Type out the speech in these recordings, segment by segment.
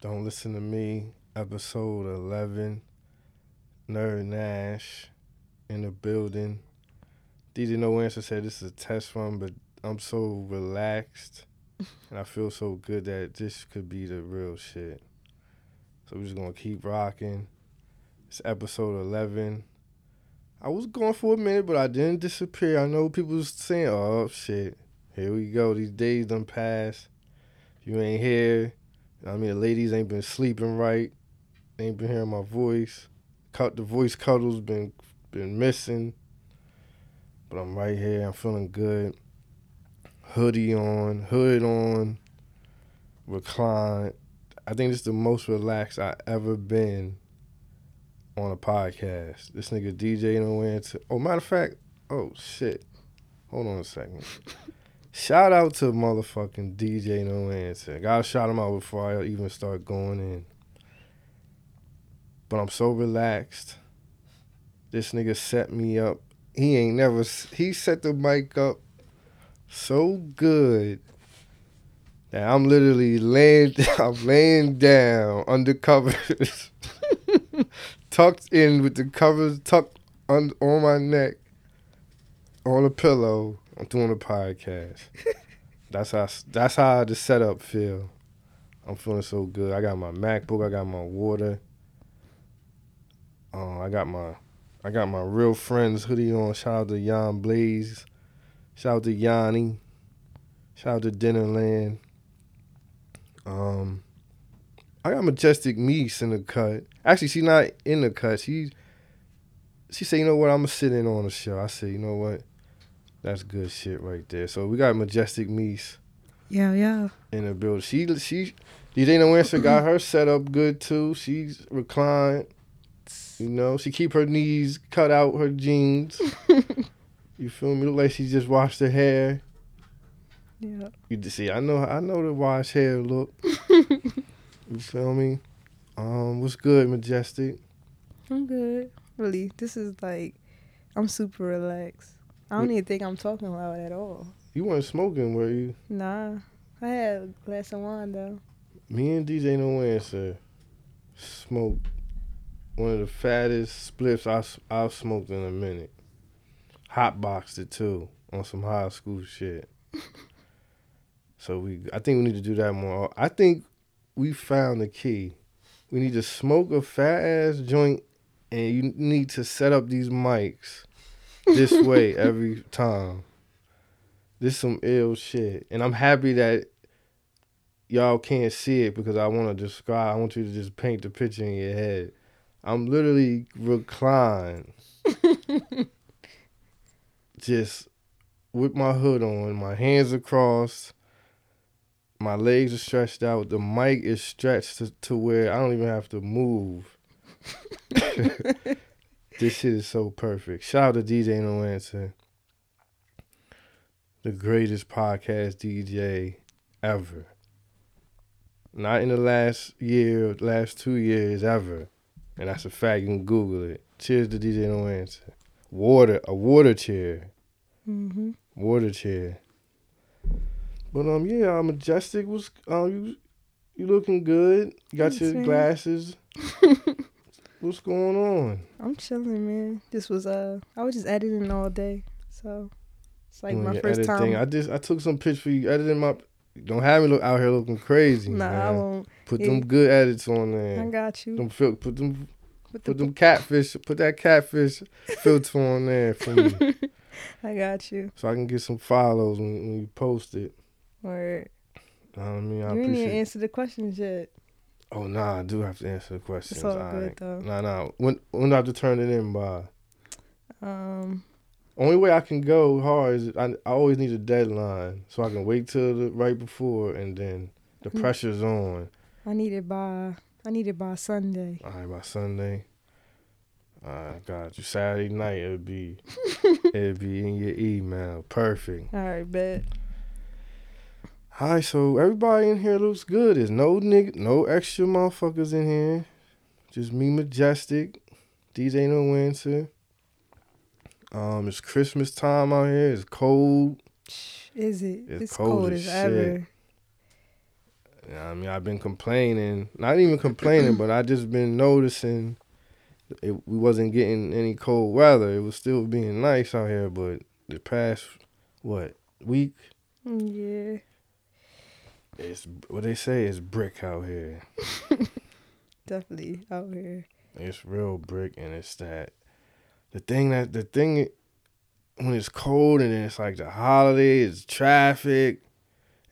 Don't Listen to Me, episode 11. Nerd Nash in the building. DJ No Answer said this is a test run, but I'm so relaxed and I feel so good that this could be the real shit. So we're just gonna keep rocking. It's episode 11. I was going for a minute, but I didn't disappear. I know people was saying, oh shit, here we go. These days done passed. You ain't here I mean, the ladies ain't been sleeping right. Ain't been hearing my voice. The voice cuddles been been missing. But I'm right here. I'm feeling good. Hoodie on, hood on, reclined. I think this is the most relaxed I ever been on a podcast. This nigga DJ no answer. Oh, matter of fact, oh shit. Hold on a second. Shout out to motherfucking DJ No Answer. Gotta shout him out before I even start going in. But I'm so relaxed. This nigga set me up. He ain't never. He set the mic up so good that I'm literally laying. I'm laying down under covers, tucked in with the covers tucked on on my neck, on a pillow I'm doing a podcast. that's how that's how the setup feel. I'm feeling so good. I got my MacBook. I got my water. Uh, I got my I got my real friends hoodie on. Shout out to Yon Blaze. Shout out to Yanni. Shout out to Dinnerland. Um, I got Majestic Meese in the cut. Actually, she's not in the cut. She she said, you know what, I'm gonna sit in on the show. I said, you know what, that's good shit right there. So we got Majestic Meese. Yeah, yeah. In the building. She she DJ Answer got her set up good too. She's reclined. You know, she keep her knees cut out her jeans. you feel me? Look like she just washed her hair. Yeah. You see, I know I know the wash hair look. you feel me? Um, what's good, Majestic? I'm good. Really, this is like I'm super relaxed. I don't even think I'm talking loud at all. You weren't smoking, were you? Nah. I had a glass of wine though. Me and DJ No Answer smoked one of the fattest spliffs I, I've smoked in a minute. Hot boxed it too on some high school shit. so we, I think we need to do that more. I think we found the key. We need to smoke a fat ass joint, and you need to set up these mics this way every time. This some ill shit. And I'm happy that y'all can't see it because I want to describe, I want you to just paint the picture in your head. I'm literally reclined. just with my hood on, my hands across, my legs are stretched out, the mic is stretched to, to where I don't even have to move. This shit is so perfect. Shout out to DJ No Answer. The greatest podcast DJ ever. Not in the last year, last two years ever. And that's a fact. You can Google it. Cheers to DJ No Answer. Water, a water chair. Mm-hmm. Water chair. But um, yeah, majestic was um, you you looking good. You got Thanks, your glasses. What's going on? I'm chilling, man. This was uh, I was just editing all day, so it's like my first time. I just I took some pictures for you editing my. Don't have me look out here looking crazy. Nah, man. I won't. Put them good edits on there. I got you. Them fil- put them put, put them catfish. Put that catfish filter on there for me. I got you. So I can get some follows when, when you post it. Word. I mean, I you didn't even answer the questions yet. Oh nah, I do have to answer the questions. It's all, all good right. though. Nah, nah. When when do I have to turn it in by? Um. Only way I can go hard is I, I always need a deadline, so I can wait till the right before, and then the mm. pressure's on. I need it by I need it by Sunday. All right, by Sunday. All right, got you. Saturday night it'll be it'll be in your email. Perfect. All right, bet. Alright, so everybody in here looks good. There's no nigga, no extra motherfuckers in here. Just me, majestic. DJ No Answer. Um, it's Christmas time out here. It's cold. Is it? It's, it's cold, cold as, as ever. I mean, I've been complaining, not even complaining, but I just been noticing it, we wasn't getting any cold weather. It was still being nice out here, but the past what week, Yeah. It's what they say is brick out here. Definitely out here. It's real brick, and it's that the thing that the thing when it's cold and then it's like the holidays, traffic,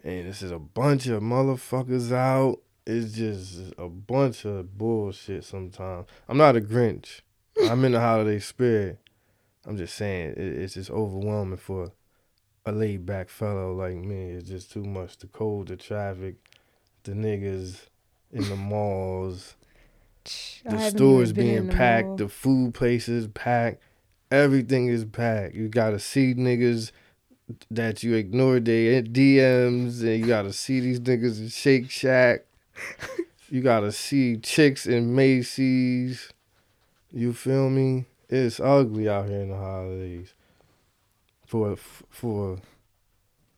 and this is a bunch of motherfuckers out. It's just a bunch of bullshit. Sometimes I'm not a Grinch. I'm in the holiday spirit. I'm just saying it, it's just overwhelming for a laid back fellow like me. It's just too much. The cold, the traffic, the niggas in the malls the stores even been in being packed, mall. the food places packed, everything is packed. You gotta see niggas that you ignored their DMs, and you gotta see these niggas in Shake Shack. you gotta see chicks in Macy's. You feel me? It's ugly out here in the holidays. For for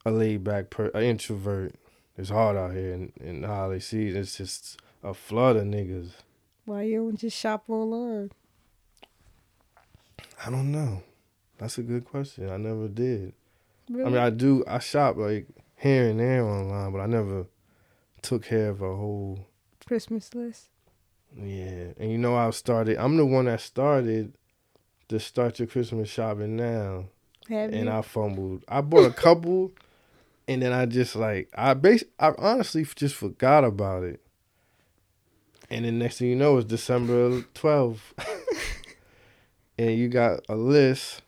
a laid back per an introvert, it's hard out here in, in the holiday season. It's just a flood of niggas. Why you don't just shop online? I don't know. That's a good question. I never did. Really? I mean, I do. I shop like here and there online, but I never took care of a whole. Christmas list. Yeah, and you know, I started. I'm the one that started to start your Christmas shopping now, Have and you? I fumbled. I bought a couple, and then I just like I base. I honestly just forgot about it. And then next thing you know, it's December 12th, and you got a list,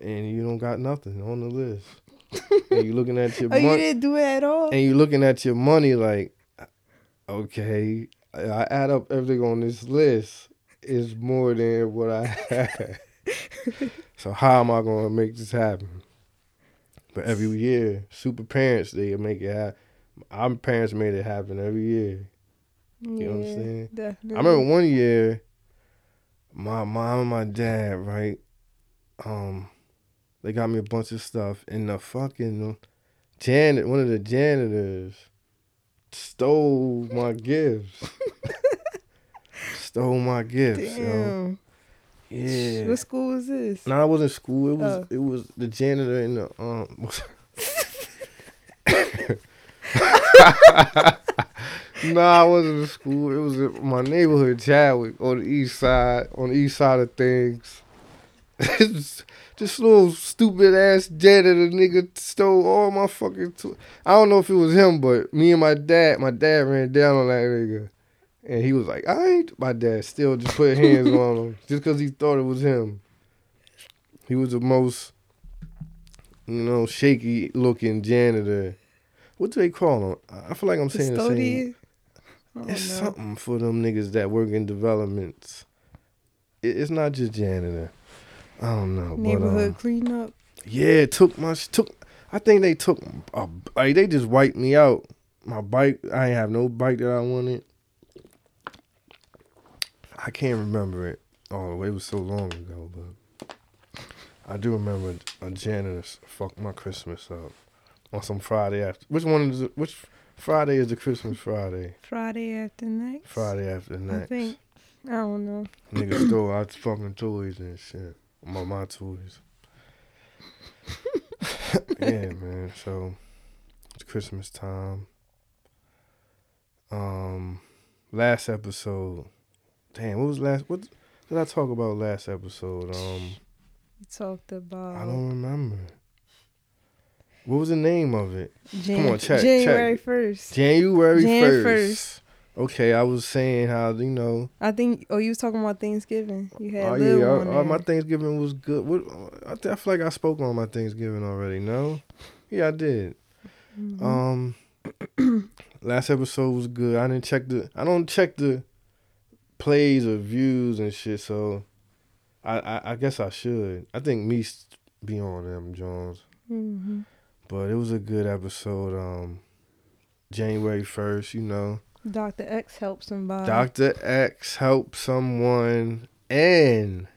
and you don't got nothing on the list. and you looking at your oh, you didn't do it at all? and you looking at your money like, okay, I add up everything on this list is more than what I had. So how am I gonna make this happen? But every year, super parents they make it happen. Our parents made it happen every year. yeah, You know what I'm saying? Definitely. I remember one year, my mom and my dad, right? Um, they got me a bunch of stuff, and the fucking janitor, one of the janitors, stole my gifts. stole my gifts, yo. Yeah. What school was this? No, it wasn't school. It was Oh. it was the janitor in the um. nah, I wasn't a school. It was in my neighborhood, Chadwick, on the east side, on the east side of things. this this little stupid ass janitor nigga stole all my fucking. Tw- I don't know if it was him, but me and my dad, my dad ran down on that nigga, and he was like, "I ain't." My dad still just put hands on him just because he thought it was him. He was the most, you know, shaky looking janitor. What do they call him? I feel like I'm saying the same. Custodian? It's something for them niggas that work in developments. It, it's not just janitor. I don't know. Neighborhood But, uh, cleanup. yeah, it took my took. I think they took. A, like they just wiped me out. My bike. I ain't have no bike that I wanted. I can't remember it. Oh, it was so long ago, but I do remember a janitor fucked my Christmas up on some Friday after. Which one is it? Which Friday is the Christmas Friday? Friday after next. Friday after next. I think. I don't know. Nigga stole our fucking toys and shit. My my toys. yeah, man. So it's Christmas time. Um, last episode. Damn, what was last? What did I talk about last episode? Um, We talked about I don't remember. What was the name of it? Jan- on, check, January first. January first. Okay, I was saying how you know. I think. Oh, you was talking about Thanksgiving. You had Oh yeah, uh, uh, my. Thanksgiving was good. What I, I feel like I spoke on my Thanksgiving already. No, yeah, I did. Mhm. Um, last episode was good. I didn't check the. I don't check the plays or views and shit. So, I I, I guess I should. I think me be on them Jones. Mhm. But it was a good episode. Um, January first, you know. Dr. X helped somebody. Dr. X helped someone and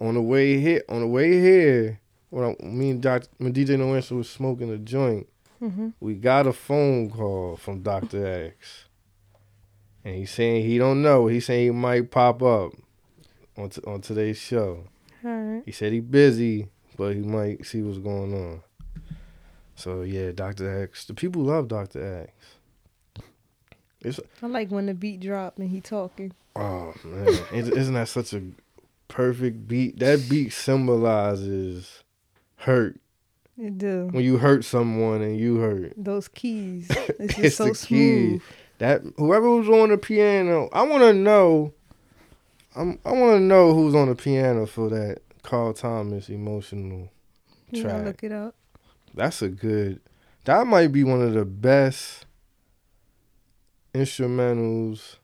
on the way here on the way here when I, me and Dr. when DJ No Answer was smoking a joint, Mhm. we got a phone call from Dr. X. And he's saying he don't know. He's saying he might pop up on, t- on today's show. All right. He said he busy, but he might see what's going on. So yeah, Dr. X. The people love Dr. X. I like when the beat drop and he talking. Oh man, Isn't- that such a perfect beat? That beat symbolizes hurt. It do. When you hurt someone and you hurt. Those keys. It's just It's so smooth. key. That whoever was on the piano, I want to know. I'm, I want to know who's on the piano for that Carl Thomas emotional. You track. look it up. That's a good. That might be one of the best instrumentals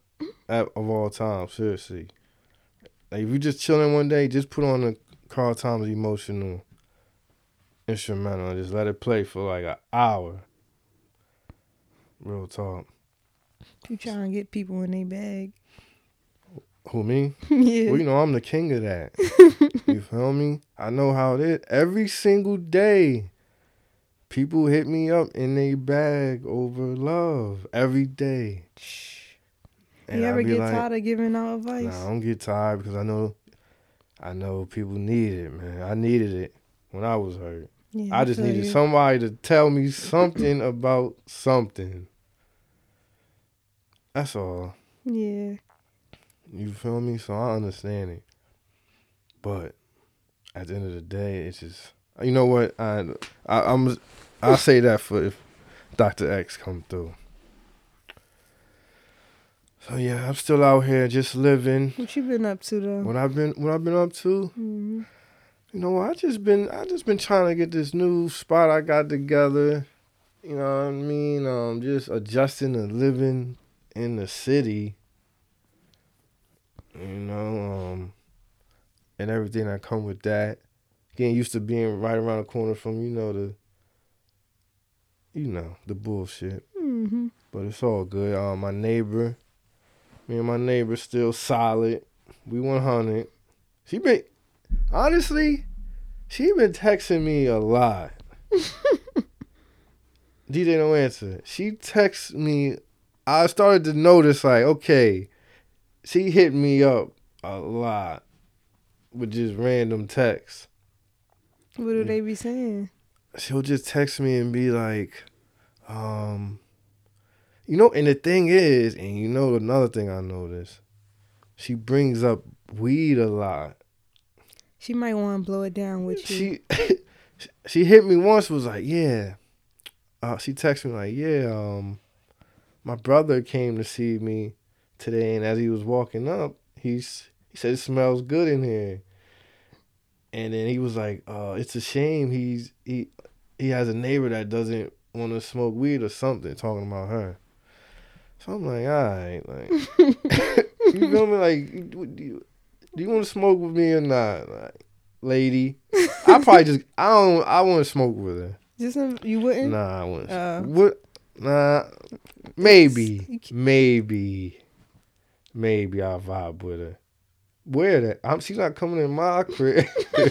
at, of all time. Seriously, like if you just chilling one day, just put on the Carl Thomas emotional instrumental and just let it play for like an hour. Real talk. You trying to get people in their bag. Who me? yeah. Well, you know I'm the king of that. you feel me? I know how it is. Every single day, people hit me up in their bag over love. Every day. And you ever get like, tired of giving out advice? Nah, I don't get tired because I know, I know people need it, man. I needed it when I was hurt. Yeah, I just needed you. somebody to tell me something about something. That's all. Yeah. You feel me? So I understand it. But at the end of the day, it's just you know what I, I I'm I'll say that for if Doctor X come through. So yeah, I'm still out here just living. What you been up to though? What I've been what I've been up to, hmm you know, I just been I just been trying to get this new spot I got together. You know what I mean? Um, just adjusting to living in the city. You know, um, and everything that come with that. Getting used to being right around the corner from you know the. You know the bullshit, hmm but it's all good. Um, my neighbor, me and my neighbor still solid. We one hundred. She been honestly, she been texting me a lot. DJ no answer. She texts me. I started to notice like, okay, she hit me up a lot with just random texts. What do they be saying? She'll just text me and be like, um, you know, and the thing is, and you know another thing I noticed, she brings up weed a lot. She might want to blow it down with you. She she hit me once was like, yeah. Uh, she texted me like, yeah, um, my brother came to see me today, and as he was walking up, he's he said it smells good in here. And then he was like, uh, it's a shame he's he he has a neighbor that doesn't want to smoke weed or something, talking about her. So I'm like, all right, like, you feel me? Like, do you, do you want to smoke with me or not, like, lady? I probably just I don't I want to smoke with her. Just you wouldn't. Nah, I wouldn't. Uh. what? Nah, maybe, maybe, maybe I'll vibe with her. Where that? I'm. She's not coming in my crib.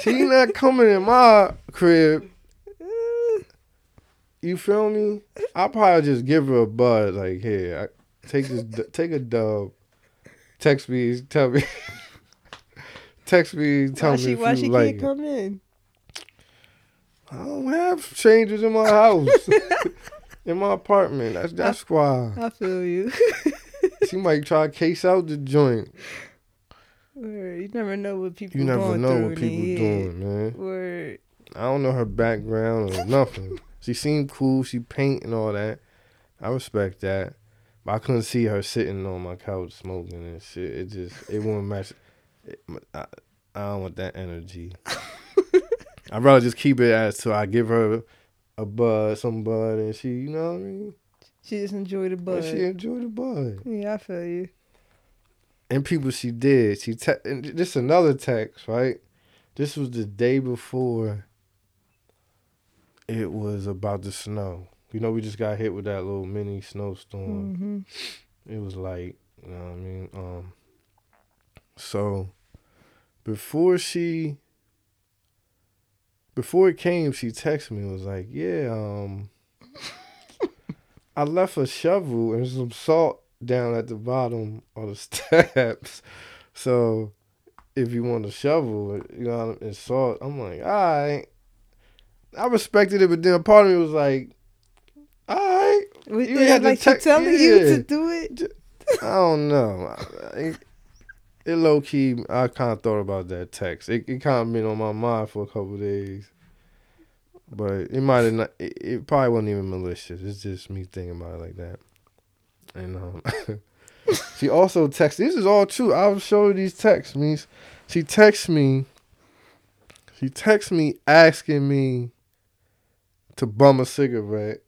she's not coming in my crib. You feel me? I'll probably just give her a buzz. Like, here, I, take this, take a dub. Text me, tell me. Text me, tell why me she if why you she like can't it. come in? I don't have changes in my house. in my apartment. That's that's why. I feel you. She might try to case out the joint. Word. You never know what people You never know what people doing, man. Word. I don't know her background or nothing. she seemed cool. She paint and all that. I respect that. But I couldn't see her sitting on my couch smoking and shit. It just it wouldn't match. It, I, I don't want that energy. I'd rather just keep it as to I give her a bud, some bud, and she, you know what I mean. She just enjoyed the bud. she enjoyed the bud. Yeah, I feel you. And people she did. She te- and this another text, right? This was the day before it was about the snow. You know, we just got hit with that little mini snowstorm. hmm It was light, you know what I mean? Um so before she before it came, she texted me and was like, "Yeah, um, I left a shovel and some salt down at the bottom of the steps. So if you want a shovel, you know, and salt, I'm like, all right. I respected it, but then a part of me was like, all right. You had to like she text- telling you to do it. I don't know. It, low key, I kind of thought about that text. It, it kind of been on my mind for a couple days. But it might have not, it, it probably wasn't even malicious. It's just me thinking about it like that. And um, she also texted, this is all true. I'll show you these texts. Means she texts me, she texts me asking me to bum a cigarette.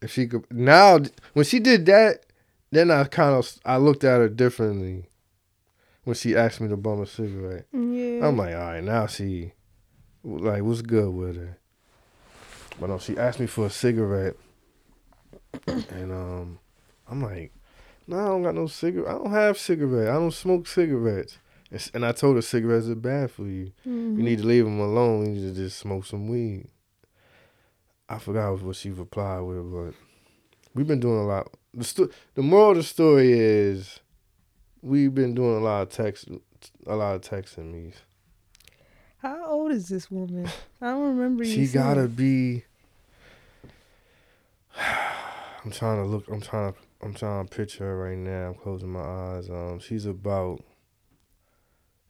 If she could, now, when she did that, then I kind of I looked at her differently when she asked me to bum a cigarette. Yeah. I'm like, all right, now she like what's good with her. But no, she asked me for a cigarette, and um, I'm like, no, I don't got no cigarette. I don't have cigarette. I don't smoke cigarettes. And And I told her cigarettes are bad for you. Mhm. You need to leave them alone. You need to just smoke some weed. I forgot what she replied with, but we've been doing a lot. The sto- the moral of the story is we've been doing a lot of text, a lot of texting me. How old is this woman? I don't remember. She gotta be. I'm trying to look. I'm trying to. I'm trying to picture her right now. I'm closing my eyes. Um, she's about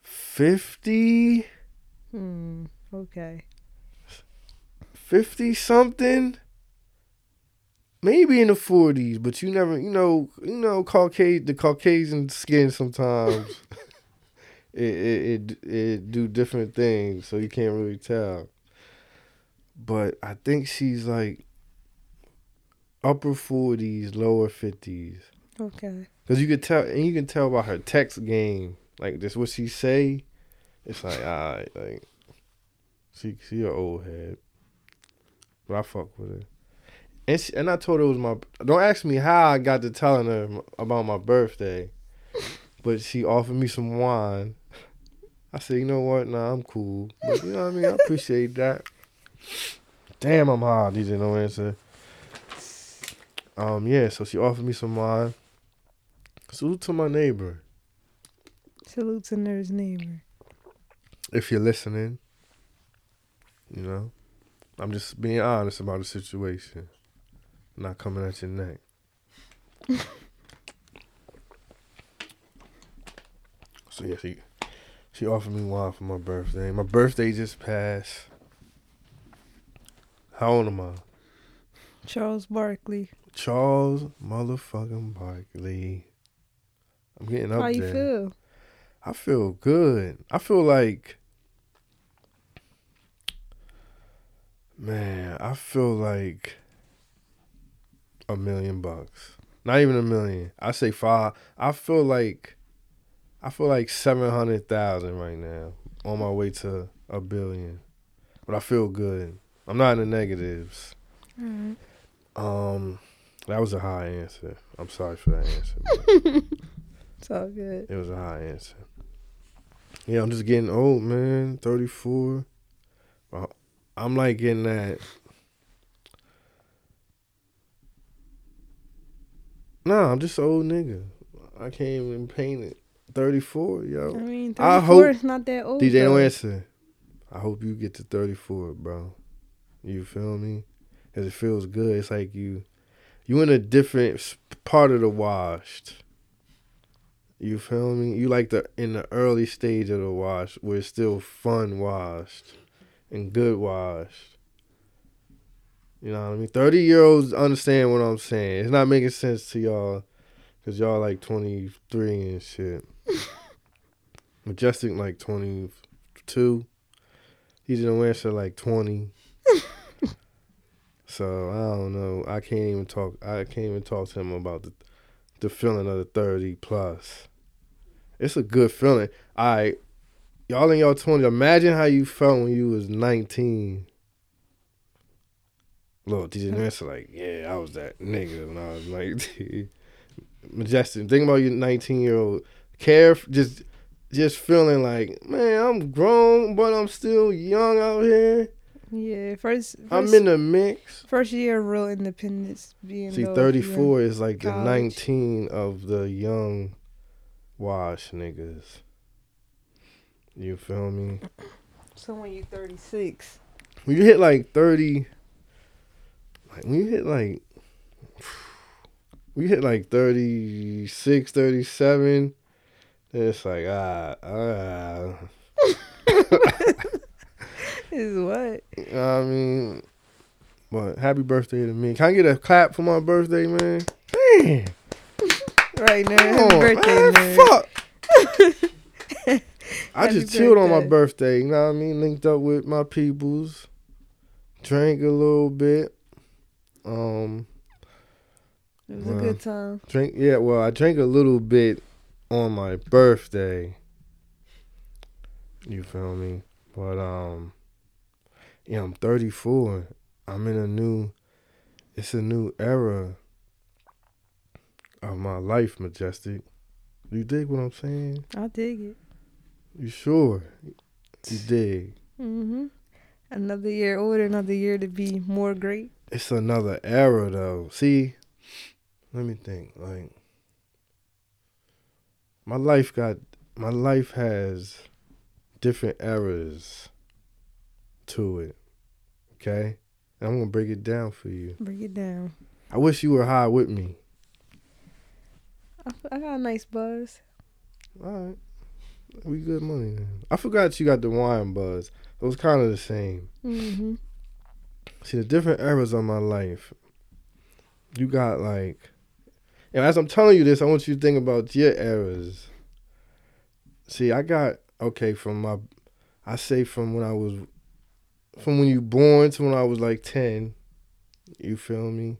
fifty. Hmm. Okay. 50 something maybe in the 40s but you never you know you know caucasian the caucasian skin sometimes it, it it it do different things so you can't really tell but i think she's like upper 40s lower 50s Okay. because you could tell and you can tell by her text game like this what she say it's like all right like she she an old head but I fuck with her. And she, and I told her it was my. Don't ask me how I got to telling her about my birthday, but she offered me some wine. I said, you know what? Nah, I'm cool. But you know what I mean? I appreciate that. Damn, I'm high. DJ no answer. Um, yeah. So she offered me some wine. Salute to my neighbor. Salute to Nurse Neighbor. If you're listening, you know, I'm just being honest about the situation. Not coming at your neck. so yeah, she she offered me wine for my birthday. My birthday just passed. How old am I? Charles Barkley. Charles motherfucking Barkley. I'm getting up How you there. feel? I feel good. I feel like, man, I feel like a million bucks. Not even a million. I say five. I feel like, I feel like seven hundred thousand right now. On my way to a billion, but I feel good. I'm not in the negatives. Alright. Um, that was a high answer. I'm sorry for that answer. It's all good. It was a high answer. Yeah, I'm just getting old, man. 34. Well, I'm like getting that. Nah, I'm just an old nigga. I can't even paint it. 34, yo. I mean, I 34 hope- is not that old. DJ, though. no answer. I hope you get to 34, bro. You feel me? Cause it feels good. It's like you, you in a different part of the washed. You feel me? You like the in the early stage of the wash where it's still fun washed and good washed. You know what I mean? Thirty year olds understand what I'm saying. It's not making sense to y'all, cause y'all like 23 and shit. Majestic like 22. He didn't answer like 20. so I don't know. I can't even talk. I can't even talk to him about the the feeling of the 30 plus. It's a good feeling. All right, y'all in y'all 20. Imagine how you felt when you was 19. Look, DJ answer like, yeah, I was that nigga when I was 19. Majestic. Think about your 19 year old. Care, just just feeling like, man, I'm grown, but I'm still young out here. Yeah, first, first I'm in the mix. first year of real independence being See, 34 is like the 19 of the young wash niggas. You feel me? So when you 36, When you hit like 30, like when you hit like, you hit like 36, 37, then it's like, ah, ah. is what? I mean, but happy birthday to me. Can I get a clap for my birthday, man? Damn. Right now, happy on, birthday, man. man. Fuck. I Happy just chilled on my birthday. birthday, you know what I mean? Linked up with my peoples, drank a little bit. Um, It was a good time. drink yeah, well, I drank a little bit on my birthday. You feel me? But um, yeah, I'm 34. I'm in a new, it's a new era of my life, majestic. You dig what I'm saying? I dig it. You sure? You dig? hmm Another year older, another year to be more great. It's another era though. See, let me think. Like my life got my life has different eras to it. Okay? And I'm gonna break it down for you. Break it down. I wish you were high with me. I got a nice buzz. Alright. We good money then. I forgot you got the wine buzz. It was kind of the same. hmm See the different eras of my life. You got like, and as I'm telling you this, I want you to think about your eras. See, I got okay from my, I say from when I was, from when you born to when I was like ten. You feel me?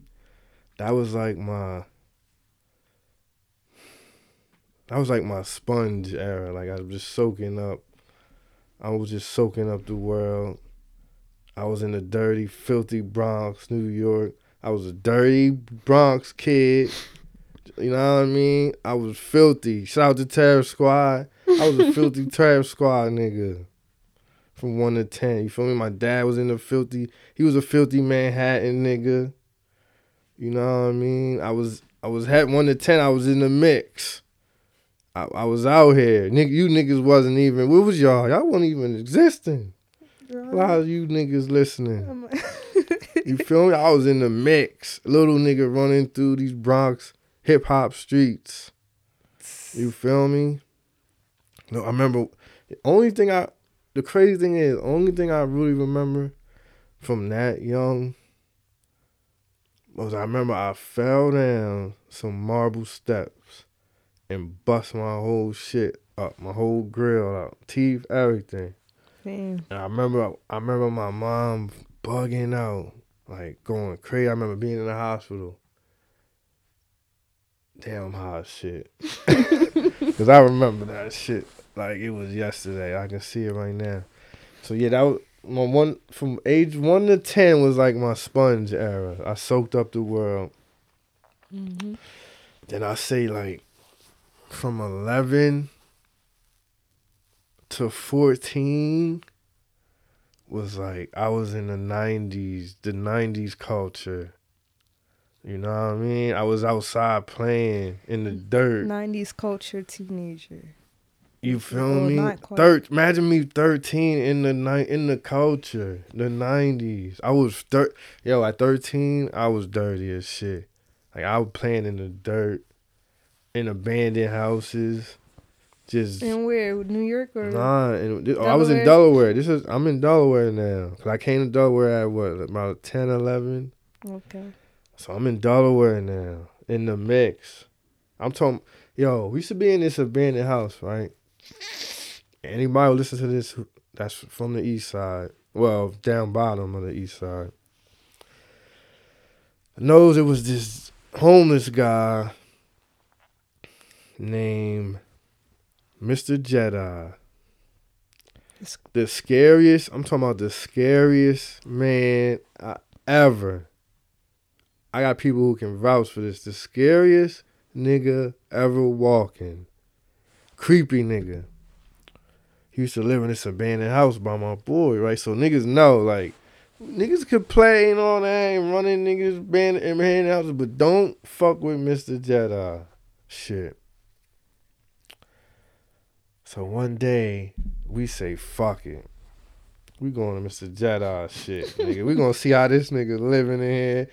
That was like my. That was like my sponge era. Like I was just soaking up. I was just soaking up the world. I was in the dirty, filthy Bronx, New York. I was a dirty Bronx kid. You know what I mean? I was filthy. Shout out to Terror Squad. I was a filthy Terror Squad nigga. From one to ten. You feel me? My dad was in the filthy. He was a filthy Manhattan nigga. You know what I mean? I was I was had one to ten. I was in the mix. I, I was out here. Nigga, you niggas wasn't even. Where was y'all? Y'all wasn't even existing. A lot of you niggas listening. You feel me? I was in the mix. Little nigga running through these Bronx hip hop streets. You feel me? No, I remember the only thing I the crazy thing is, only thing I really remember from that young was I remember I fell down some marble steps and bust my whole shit up, my whole grill out, teeth, everything. Damn. And I remember I remember my mom bugging out, like going crazy. I remember being in the hospital. Damn hot shit. Cause I remember that shit like it was yesterday. I can see it right now. So yeah, that was my one from age one to ten was like my sponge era. I soaked up the world. hmm Then I say like from eleven to fourteen was like I was in the nineties, the nineties culture. You know what I mean? I was outside playing in the dirt. 90s culture teenager. You feel Well, me? Thir- imagine me thirteen in the ni- in the culture, the nineties. I was thir- yo at thirteen. I was dirty as shit. Like I was playing in the dirt, in abandoned houses, just And where? New York or? nah. And oh, I was in Delaware? This is I'm in Delaware now. Cause I came to Delaware at what about 10, 11? Okay. So I'm in Delaware now, in the mix. I'm talking, yo, we used to be in this abandoned house, right? Anybody who listen to this that's from the east side, well, down bottom of the east side, knows it was this homeless guy named Mr. Jedi. The scariest, I'm talking about the scariest man I, ever. I got people who can vouch for this. The scariest nigga ever walking. Creepy nigga. He used to live in this abandoned house by my boy, right? So niggas know, like, niggas could play and all that and running niggas band and hand houses, but don't fuck with Mr. Jedi. Shit. So one day we say fuck it. We going to Mr. Jedi shit, nigga. We gonna see how this nigga living in here.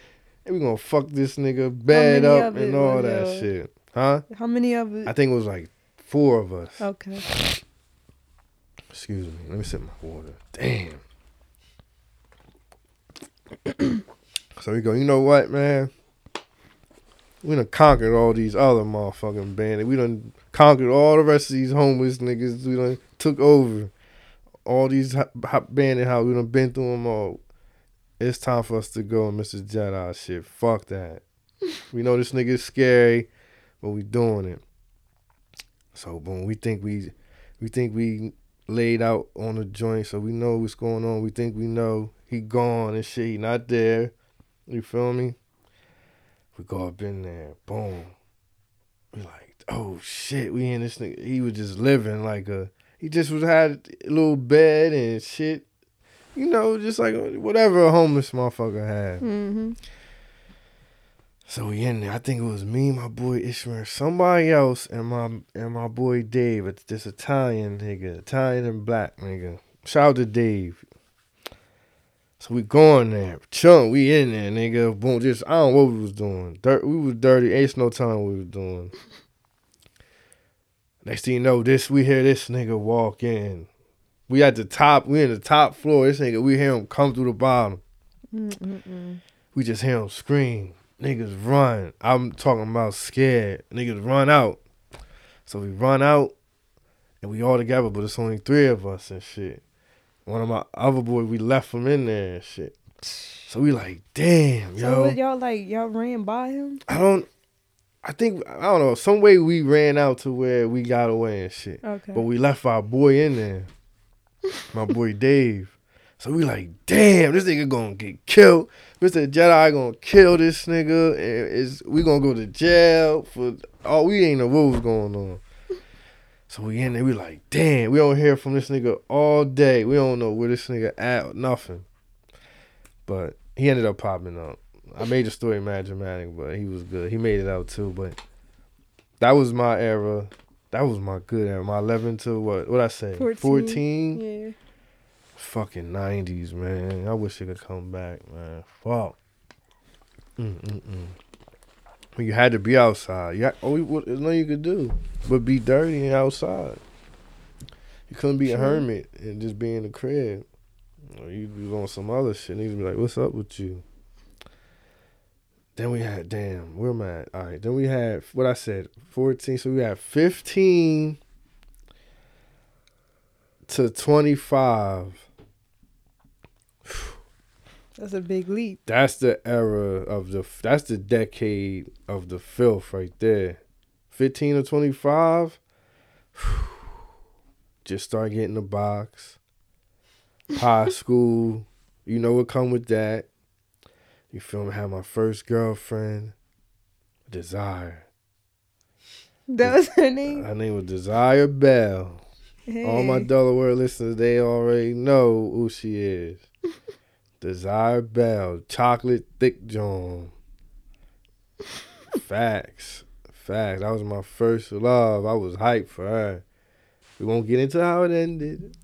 And we gonna fuck this nigga bed up and all that shit. Huh? How many of it? I think it was like four of us. okay. Excuse me. Let me sip my water. Damn. so we go, you know what, man? We done conquered all these other motherfucking bandits. We done conquered all the rest of these homeless niggas. We done took over all these hot, bandit houses. We done been through them all. It's time for us to go Mr. Jedi shit. Fuck that. we know this nigga is scary, but we doing it. So boom, we think we we think we laid out on the joint, so we know what's going on. We think we know he gone and shit. He not there. You feel me? We go up in there, boom. We like, oh shit, we in this nigga. He was just living like a. He just was had a little bed and shit. You know, just like whatever a homeless motherfucker had. Mm-hmm. So we in there. I think it was me, my boy Ishmael, somebody else, and my and my boy Dave. It's this Italian nigga, Italian and black nigga. Shout out to Dave. So we going there, chunk. We in there, nigga. Boom, just I don't know what we was doing. Dirt, we was dirty. Ain't no time we was doing. Next thing you know, this we hear this nigga walk in. We at the top. We in the top floor. This nigga, we hear him come through the bottom. Mm-mm-mm. We just hear him scream. Niggas run. I'm talking about scared. Niggas run out. So we run out and we all together, but it's only three of us and shit. One of my other boys, we left him in there and shit. So we like, damn, So yo. y'all like y'all ran by him? I don't I think I don't know, some way we ran out to where we got away and shit. Okay. But we left our boy in there. My boy Dave. So we like, damn, this nigga gonna get killed. Mr. Jedi gonna kill this nigga. And is we gonna go to jail for oh we ain't know what was going on. So we in there, we like, damn, we don't hear from this nigga all day. We don't know where this nigga at nothing. But he ended up popping up. I made the story mad dramatic, but he was good. He made it out too. But that was my era. That was my good era. My 11 to what? What I say? 14. 14? Yeah. Fucking 90s, man. I wish it could come back, man. Fuck. Mm-mm-mm. When you had to be outside. You had, oh, what, there's nothing you could do but be dirty and outside. You couldn't be a hermit and just be in the crib. Or you be on some other shit. Niggas be like, what's up with you? Then we had, damn, where am I at? All right. Then we had, what I said, 14. So we had 15 to 25. That's a big leap. That's the era of the. That's the decade of the filth right there. Fifteen or twenty five. Just start getting the box. High school, you know what come with that. You feel me? Had my first girlfriend, Desire. That was her name. Her name was Desire Bell. All my Hey. Delaware listeners, they already know who she is. Desire Bell, chocolate thick John. Facts. Facts. That was my first love. I was hyped for her. We won't get into how it ended.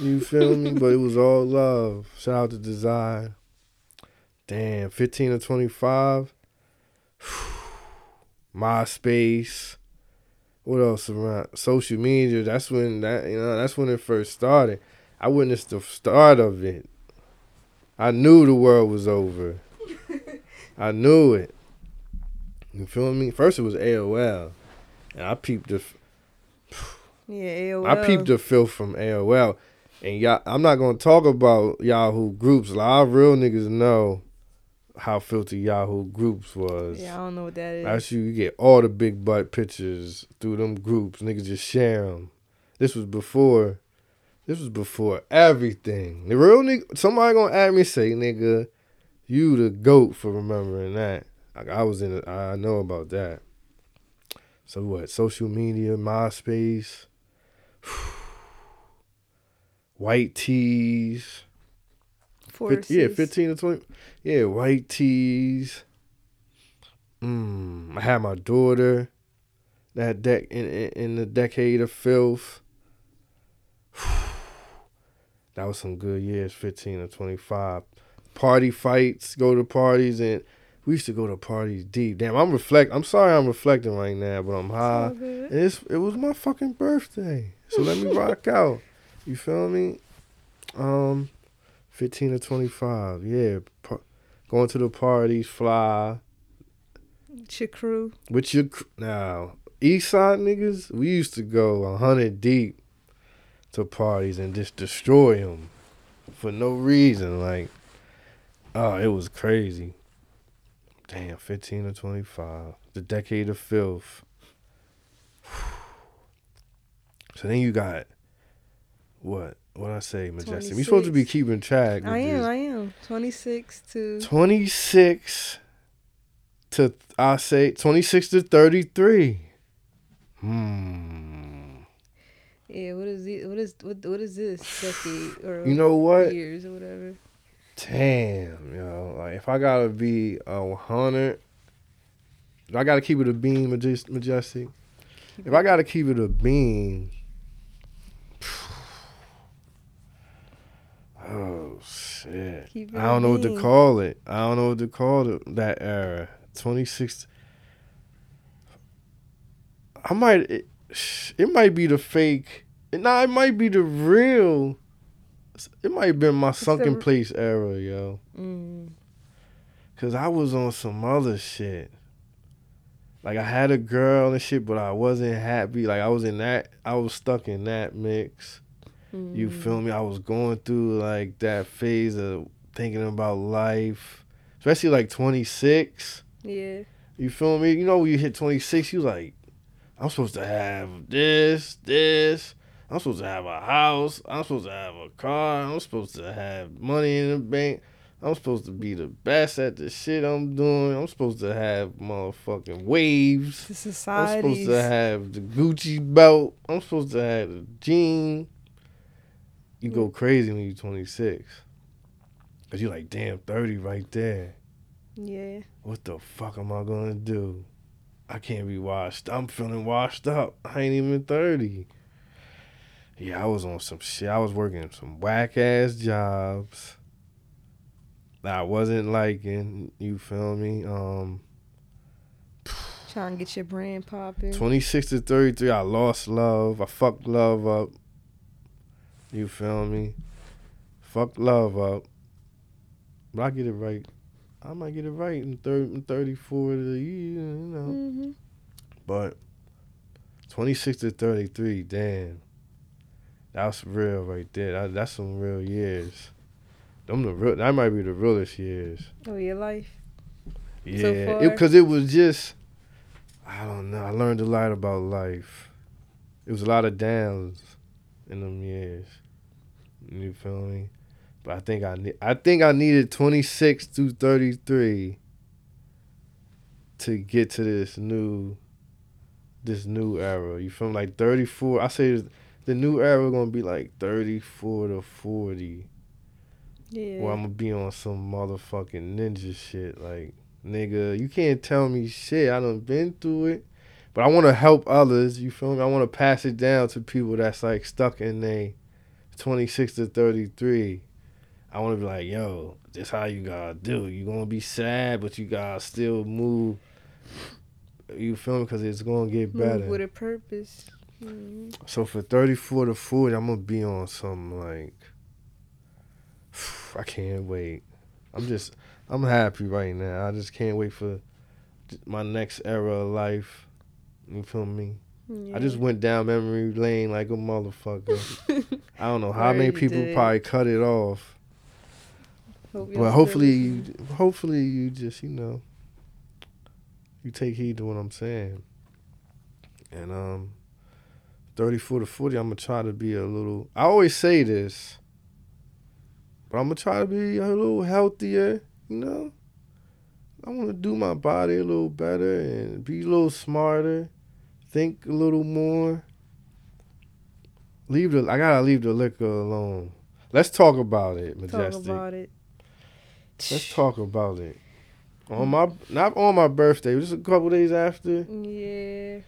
You feel me? But it was all love. Shout out to Desire. Damn, 15 or 25. MySpace. What else around social media? That's when that you know, that's when it first started. I witnessed the start of it. I knew the world was over. I knew it. You feel me? First it was AOL. And I peeped the Yeah, AOL. I peeped the filth from AOL. And y'all I'm not gonna talk about Yahoo groups. A lot of real niggas know how filthy Yahoo groups was. Yeah, I don't know what that is. That's you. You get all the big butt pictures through them groups. Niggas just share them. This was before. This was before everything. The real nigga. Somebody gonna add me say, nigga, you the goat for remembering that. Like I was in. it. I know about that. So what? Social media, MySpace, white tees. Fif- yeah, 15 to 20. Yeah, white tees. Mm, I had my daughter that dec in, in in the decade of filth. that was some good years, 15 to 25. Party fights, go to parties and we used to go to parties deep. Damn, I'm reflect I'm sorry I'm reflecting right now, but I'm high. all. And It's, it was my fucking birthday. So let me rock out. You feel me? Um, 15 to 25. Yeah. Par- going to the parties, fly. With Your crew. With your, now, East Side niggas, we used to go 100 deep to parties and just destroy them for no reason. Like, oh, it was crazy. Damn, 15 to 25. The decade of filth. So then you got what? What I say, Majestic? We supposed to be keeping track. I am. I am. Twenty six to. 26 to I say 26 to 33. Hmm. Yeah. What is it? What is what? What is this decade or You know what? years or whatever? Damn, yo. Like if I gotta be a hundred, if I gotta keep it a beam, Majest- majestic. If I gotta keep it a beam, oh shit. I don't know what to call it. I don't know what to call it, that era. Twenty six. I might. It, it might be the fake. Nah, it might be the real. It might have been my the sunken r- place era, yo. Mm. Cause I was on some other shit. Like I had a girl and shit, but I wasn't happy. Like I was in that. I was stuck in that mix. You Mm. feel me? I was going through like that phase of thinking about life, especially like 26. Yeah. You feel me? You know when you hit 26, you like, I'm supposed to have this, this. I'm supposed to have a house. I'm supposed to have a car. I'm supposed to have money in the bank. I'm supposed to be the best at the shit I'm doing. I'm supposed to have motherfucking waves. The society. I'm supposed to have the Gucci belt. I'm supposed to have the jean. You go crazy when you're 26. Cause you're like, damn, 30 right there. Yeah. What the fuck am I gonna do? I can't be washed. I'm feeling washed up. I ain't even 30. Yeah, I was on some shit. I was working some whack ass jobs that I wasn't liking. You feel me? Um, Trying to get your brand popping. 26 to 33, I lost love. I fucked love up. You feel me? Fucked love up. But I get it right. I might get it right in, thir- in 34 to the year, you know. hmm But 26 to 33, damn. That's real right there. That, that's some real years. Them the real, that might be the realest years. Oh, your life. Yeah, because it, was just, I don't know. I learned a lot about life. It was a lot of downs in them years. You feel me? But I think I ne- I think I needed 26 to 33 to get to this new, this new era. You feel me? Like 34. I say the new era gonna be like 34 to 40. Yeah. Or I'm gonna be on some motherfucking ninja shit. Like, nigga, you can't tell me shit. I done been through it. But I wanna help others, you feel me? I wanna pass it down to people that's like stuck in a 26 to 33. I wanna be like, yo, this how you gotta do. You gonna be sad, but you gotta still move. You feel me? Because it's gonna get better. Move with a purpose. Mhm. So for 34 to 40, I'm gonna be on some like I can't wait. I'm just I'm happy right now. I just can't wait for my next era of life. You feel me? I just went down memory lane like a motherfucker. I don't know how many people did. probably cut it off. Hope But hopefully you hopefully you just, you know, you take heed to what I'm saying. And um 34 to 40, I'm gonna try to be a little I always say this, but I'm gonna try to be a little healthier, you know? I wanna do my body a little better and be a little smarter, think a little more. Leave the I gotta leave the liquor alone. Let's talk about it, Talk Majestic. about it. Let's talk about it. On my not on my birthday, just a couple days after. Yeah.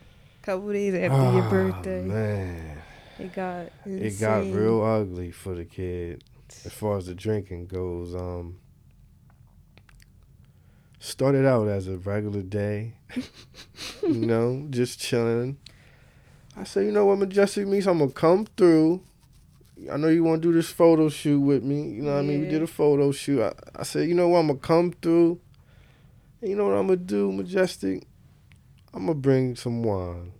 Couple days after your Ah, birthday, Man, it got it got real ugly for the kid as far as the drinking goes. Um, started out as a regular day, you know, just chilling. I said, you know what, Majestic Meats, I'm gonna come through. I know you want to do this photo shoot with me. You know what I mean? We did a photo shoot. I, I said, you know what, I'm gonna come through. And you know what I'm gonna do, Majestic? I'm gonna bring some wine.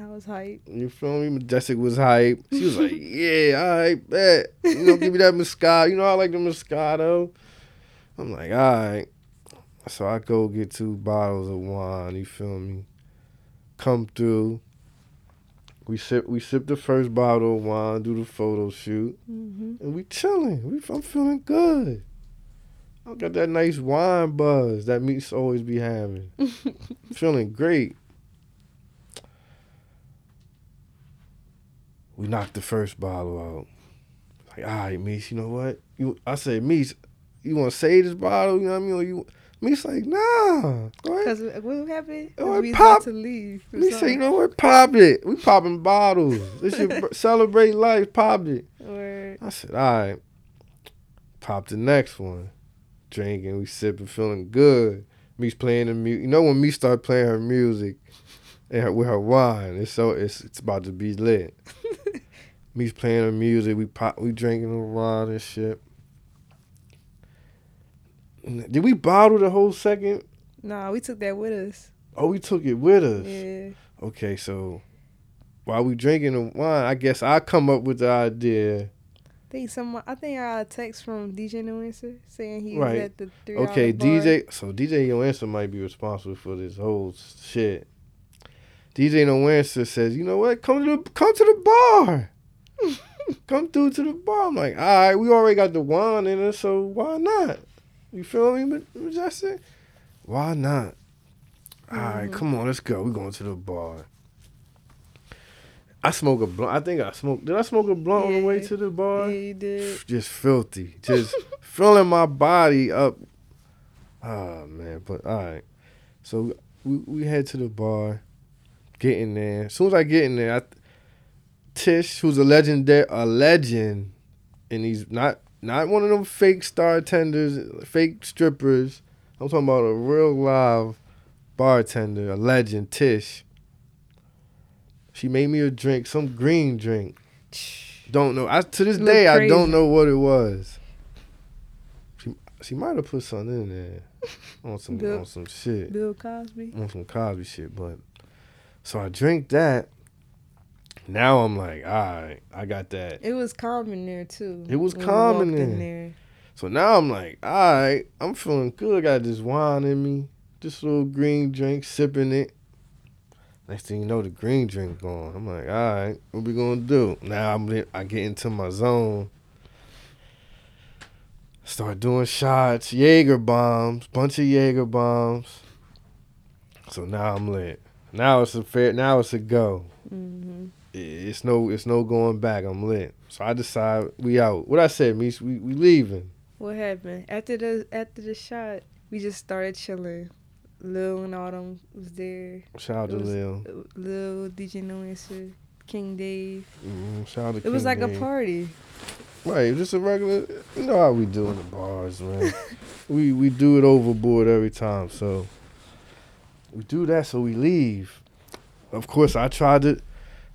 I was hype. You feel me? Majestic was hype. She was like, yeah, all right, bet. You know, give me that Moscato. You know, I like the Moscato. I'm like, all right. So I go get two bottles of wine. You feel me? Come through. We sip. We sip the first bottle of wine. Do the photo shoot, hmm and we chilling. We, I'm feeling good. I got that nice wine buzz that meats always be having. feeling great. We knocked the first bottle out. Like, all right, Meese, you know what? You, I said, Meese, you want to save this bottle? You know what I mean? Or you, Meese like, nah. Cause what happened? 'Cause it we was popped. about to leave. Meese say, you know what? Pop it. We popping bottles. This your celebrate life. Pop it. Or I said, all right. Pop the next one. Drinking, we sipping, feeling good. Me's playing the music. You know when me start playing her music and her, with her wine, it's so it's it's about to be lit. Me's playing her music. We pop, we drinking the wine and shit. Did we bottle the whole second? nah, we took that with us. Oh, we took it with us. Yeah. Okay, so while we drinking the wine, I guess I come up with the idea. I think some. I think I got a text from DJ No Answer saying he Right. was at the three. Okay. DJ. So DJ No Answer might be responsible for this whole shit. DJ No Answer says, "You know what? Come to the come to the bar. come through to the bar." I'm like, "All right, we already got the wine in us, so why not? You feel me, Ma- Majestic? Why not? All right, Mhm. come on, let's go. We're going to the bar." I smoke a blunt. I think I smoked. Did I smoke a blunt on the way to the bar? Yeah, you did. just filthy, just filling my body up. Oh man, but all right. So we we head to the bar, get in there. As soon as I get in there, I, Tish, who's a legend, a legend, and he's not not one of them fake star tenders, fake strippers. I'm talking about a real live bartender, a legend, Tish. She made me a drink, some green drink. Don't know. I to this Look day I don't know what it was. She she might have put something in there on some Bill- on some shit Bill Cosby. on some Cosby shit, but so I drink that. Now I'm like, all right, I got that. It was calm in there too. It was calm in there. So now I'm like, all right, I'm feeling good. Got this wine in me, this little green drink, sipping it. Next thing you know, the green drink gone. I'm like, all right, what we gonna do? Now I'm I get into my zone. Start doing shots, Jaeger bombs, bunch of Jaeger bombs. So now I'm lit. Now it's a fair. Now it's a go. hmm It's no, it's no going back. I'm lit. So I decide we out. What I said, me, we we leaving. What happened after the after the shot? We just started chilling. Lil and Autumn was there. Shout out to It was- Lil. Lil DJ No Answer, King Dave. Mm, shout out to It was King like a party. Right, just a regular. You know how we do in the bars, man. we we do it overboard every time. So we do that. So we leave. Of course, I tried to,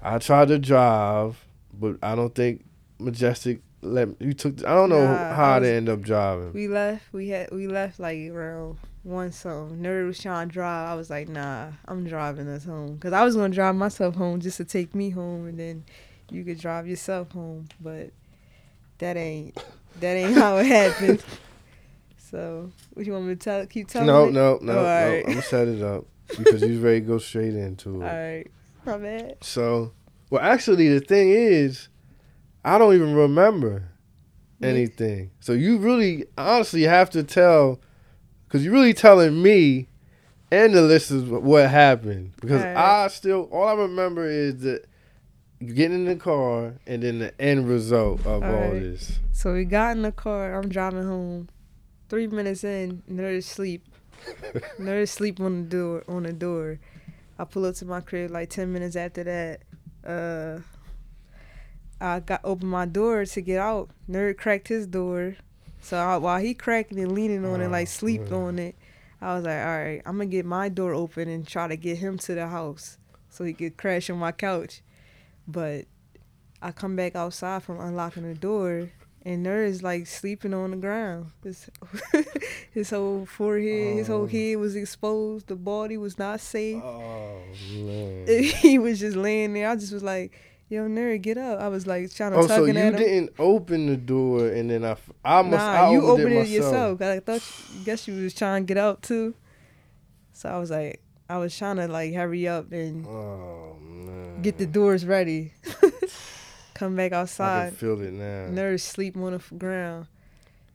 I tried to drive, but I don't think Majestic let you took. I don't know Nah, how they end up driving. We left. We had we left like around one something. Nerd was trying to drive. I was like, nah, I'm driving us home because I was gonna drive myself home just to take me home, and then you could drive yourself home. But that ain't that ain't how it happened. So, what you want me to tell? Keep telling no, it? no, no, no. alright. I'm gonna set it up because you ready to go straight into it. All right, my bad. So, well, actually, the thing is, I don't even remember anything. So you really, honestly, have to tell, because you're really telling me and the listeners what happened. Because Alright. I still, all I remember is that getting in the car and then the end result of all Alright. this. So we got in the car. I'm driving home. Three minutes in, nerd sleep. nerd asleep on the door. On the door. I pull up to my crib like ten minutes after that. Uh, I got open my door to get out. Nerd cracked his door, so I, while he cracking and leaning on it like Oh, sleep on it, I was like, all right, I'm gonna get my door open and try to get him to the house so he could crash on my couch. But I come back outside from unlocking the door. And Nerd is like sleeping on the ground. His, his whole forehead, his Oh. whole head was exposed. The body was not safe Oh man. he was just laying there. I just was like, "Yo, nerd, get up!" I was like trying to Oh, so you him. didn't open the door, and then I, I must, nah, I you opened, opened it it yourself. I thought, guess you was trying to get out too. So I was like, I was trying to like hurry up and Oh man. get the doors ready. Come back I outside. can feel it now. Nerd sleep on the ground.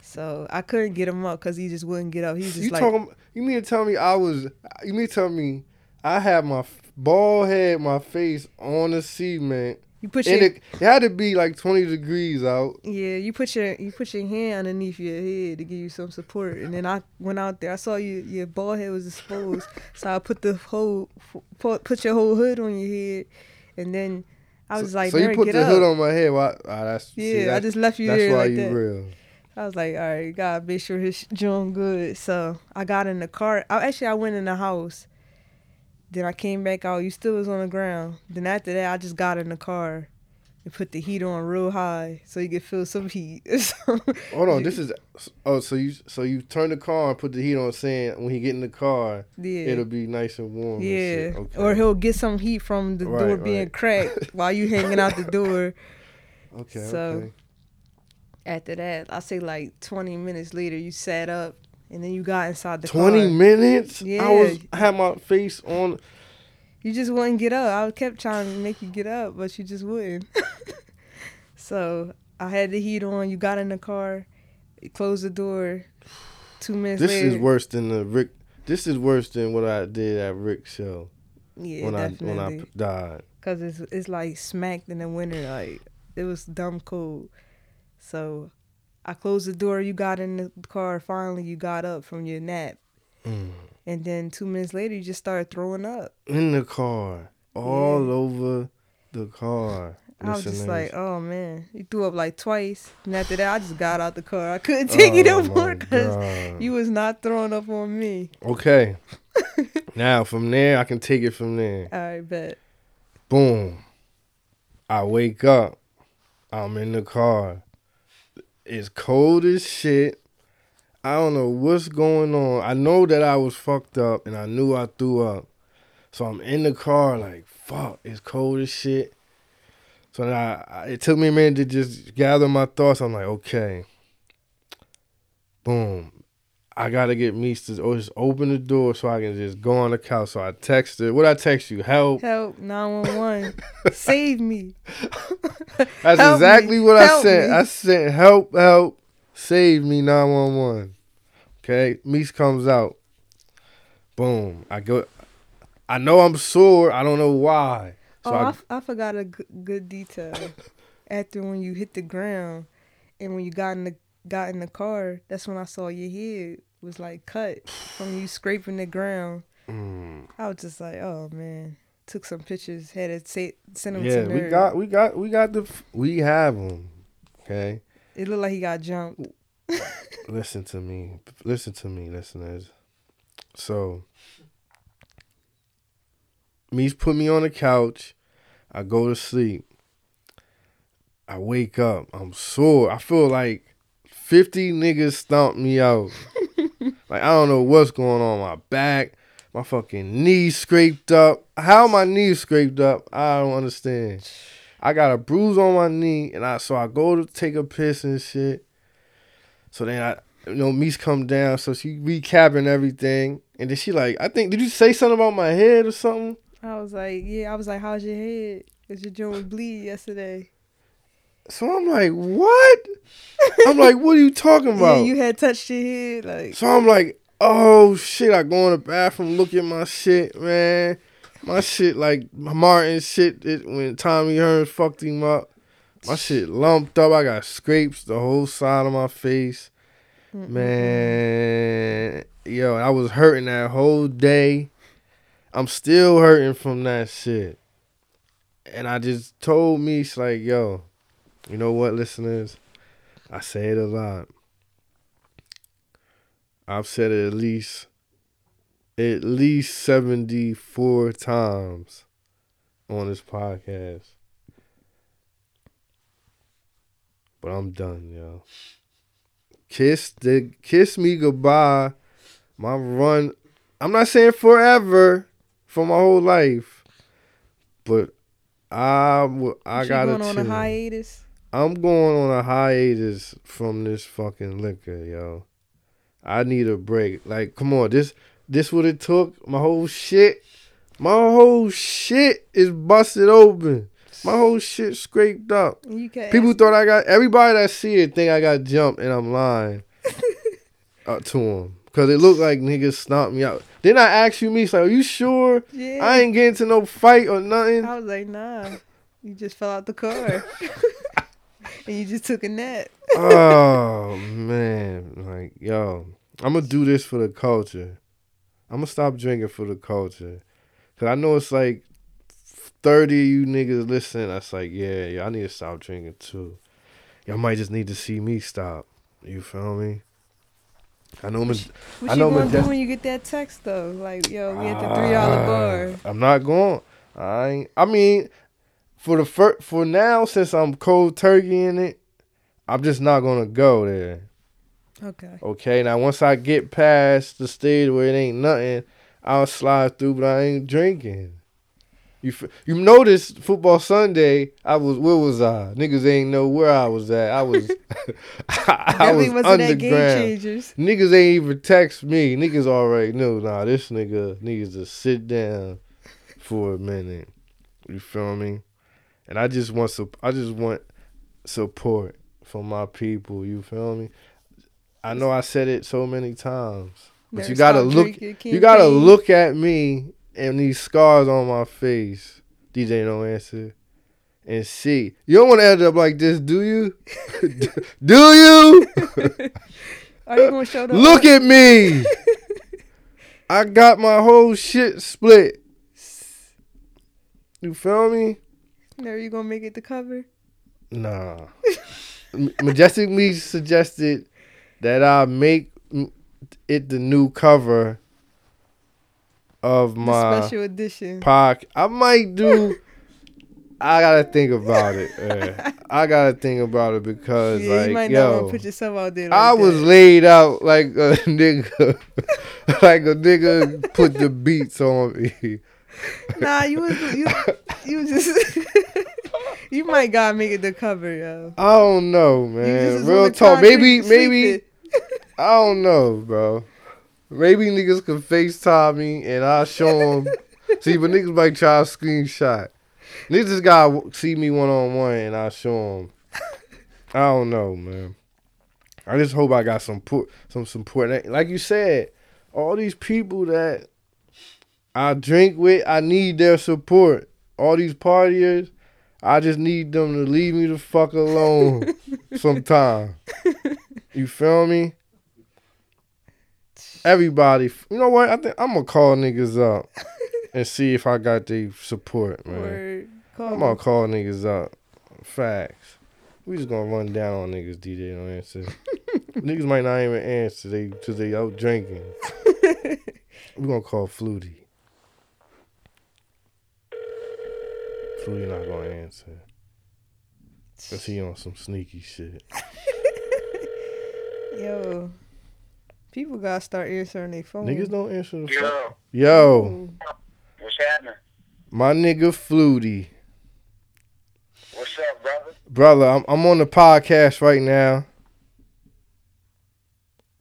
So I couldn't get him up because he just wouldn't get up. He just you like, talking? You mean to tell me I was? You mean to tell me I had my bald head, my face on the cement, you put your it, it had to be like twenty degrees out. Yeah, you put your you put your hand underneath your head to give you some support, and then I went out there. I saw you your bald head was exposed, so I put the whole put, put your whole hood on your head, and then I was so, like, so you put the up." hood on my head. Why? ah, that's yeah, see, I just left you that's there why like you that. real. I was like, "All right, gotta make sure his joint good." So I got in the car. I, actually, I went in the house. Then I came back out. You still was on the ground. Then after that, I just got in the car and put the heat on real high so you can feel some heat. Hold on, this is oh, so you so you turn the car and put the heat on, saying when he get in the car, yeah. it'll be nice and warm. Yeah, shit. Okay. or he'll get some heat from the Right, door being right. cracked while you hanging out the door. Okay. so- okay. After that, I say like twenty minutes later, you sat up and then you got inside the Twenty car. minutes. I Yeah. was I had my face on. You just wouldn't get up. I kept trying to make you get up, but you just wouldn't. so I had the heat on. You got in the car, closed the door. Two minutes This later, is worse than the Rick. This is worse than what I did at Rick's show yeah, when definitely. I when I died. Cause it's it's like smacked in the winter, like it was dumb cold. So I closed the door. You got in the car. Finally, you got up from your nap, Mm. And then two minutes later, you just started throwing up. In the car, all Yeah. over the car. I was just like, oh man, you threw up like twice. And after that, I just got out the car. I couldn't oh, take it no Oh, more my because you was not throwing up on me. Okay. now from there, I can take it from there. I bet. Boom. I wake up. I'm in the car. It's cold as shit. I don't know what's going on. I know that I was fucked up and I knew I threw up. So I'm in the car like, fuck, it's cold as shit. So I, I, it took me a minute to just gather my thoughts. I'm like, okay. Boom. I gotta get Mies to or just open the door so I can just go on the couch. So I texted. What I text you? Help. Help nine one one, save me. That's Help exactly me. what I Help sent. me. I sent help, help, save me 911. Okay, Mies comes out. Boom. I go. I know I'm sore. I don't know why. So oh, I, I, f- I forgot a g- good detail. After when you hit the ground, and when you got in the got in the car, that's when I saw your head was like cut from you scraping the ground. Mm. I was just like, oh man. Took some pictures, had it say, send them yeah, to we got, we got, we got the, we have them. Okay, It looked like he got jumped. listen to me, listen to me, listeners. So, Mies put me on the couch. I go to sleep. I wake up. I'm sore. I feel like 50 niggas stomped me out. like, I don't know what's going on. My back, my fucking knee scraped up. How my knee scraped up, I don't understand. I got a bruise on my knee, and I so I go to take a piss and shit. So then I, you know, Mies come down, so she recapping everything, and then she like, I think, did you say something about my head or something? I was like, yeah. I was like, how's your head? Cause your joint bleed yesterday. So I'm like, what? I'm like, what are you talking about? Yeah, you had touched your head, like. so I'm like, oh shit! I go in the bathroom, look at my shit, man. My shit like Martin shit. It, when Tommy Hearns fucked him up, my shit lumped up. I got scrapes the whole side of my face. Man, yo, I was hurting that whole day. I'm still hurting from that shit. And I just told me, it's like, yo, you know what, listeners? I say it a lot. I've said it at least at least 74 times on this podcast. But I'm done, yo. Kiss the kiss me goodbye. My run I'm not saying forever for my whole life. But I You gotta going on a hiatus. I'm going on a hiatus from this fucking liquor, yo. I need a break. Like, come on, this this what it took. My whole shit, my whole shit is busted open. My whole shit scraped up. People thought I got everybody that see it think I got jumped, and I'm lying uh, to them because it looked like niggas stomped me out. Then I asked you, me, like, are you sure? Yeah. I ain't getting to no fight or nothing. I was like, nah. You just fell out the car. and you just took a nap. oh man, like yo, I'm gonna do this for the culture. I'm gonna stop drinking for the culture, cause I know it's like thirty of you niggas listening. That's like, yeah, yeah, I need to stop drinking too. Y'all might just need to see me stop. You feel me? I know. What I you gonna do when you get that text though? Like, yo, we at the three dollar bar. Ah, I'm not going. I ain't, I mean, for the fir- for now, since I'm cold turkey in it, I'm just not gonna go there. Okay. Okay, now once I get past the stage where it ain't nothing, I'll slide through, but I ain't drinking. You f- you notice football Sunday? I was where was I? Niggas ain't know where I was at. I was I, Definitely was wasn't that game underground. changers. Niggas ain't even text me. Niggas already knew. Nah, this nigga needs to sit down for a minute. You feel me? And I just want sup- I just want support from my people. You feel me? I know I said it so many times, but you gotta look. You gotta look at me and these scars on my face. DJ no answer. And see, you don't want to end up like this, do you? do you? Are you gonna show the Look at me. I got my whole shit split. You feel me? Are you gonna make it the cover? Nah. Majestic Me suggested that I make it the new cover of The my special edition. podcast. I might do. I gotta think about it. I gotta think about it because, yeah, you like, might not yo, to put yourself out there. Like I was that. laid out like a nigga, like a nigga put the beats on me. Nah, you was you, you just you might gotta make it the cover, yo. I don't know, man. Real talk. Maybe, maybe sleeping. I don't know, bro. Maybe niggas can FaceTime me and I'll show them. see, but niggas might try to screenshot. Niggas just gotta see me one on one and I'll show them. I don't know, man. I just hope I got some put some support. Like you said, all these people that I drink with, I need their support. All these partiers, I just need them to leave me the fuck alone sometime. You feel me? Everybody, you know what? I think I'm gonna call niggas up and see if I got their support, man. I'm gonna call niggas up. Facts. We just gonna run down on niggas. DJ don't answer. niggas might not even answer. They cause they out drinking. we gonna call Flutie. Flutie not gonna answer. Cause he on some sneaky shit. Yo, people gotta start answering their phone. Niggas don't answer the phone. Yo, Yo, what's happening? my nigga Flutie. What's up, brother? Brother, I'm I'm on the podcast right now.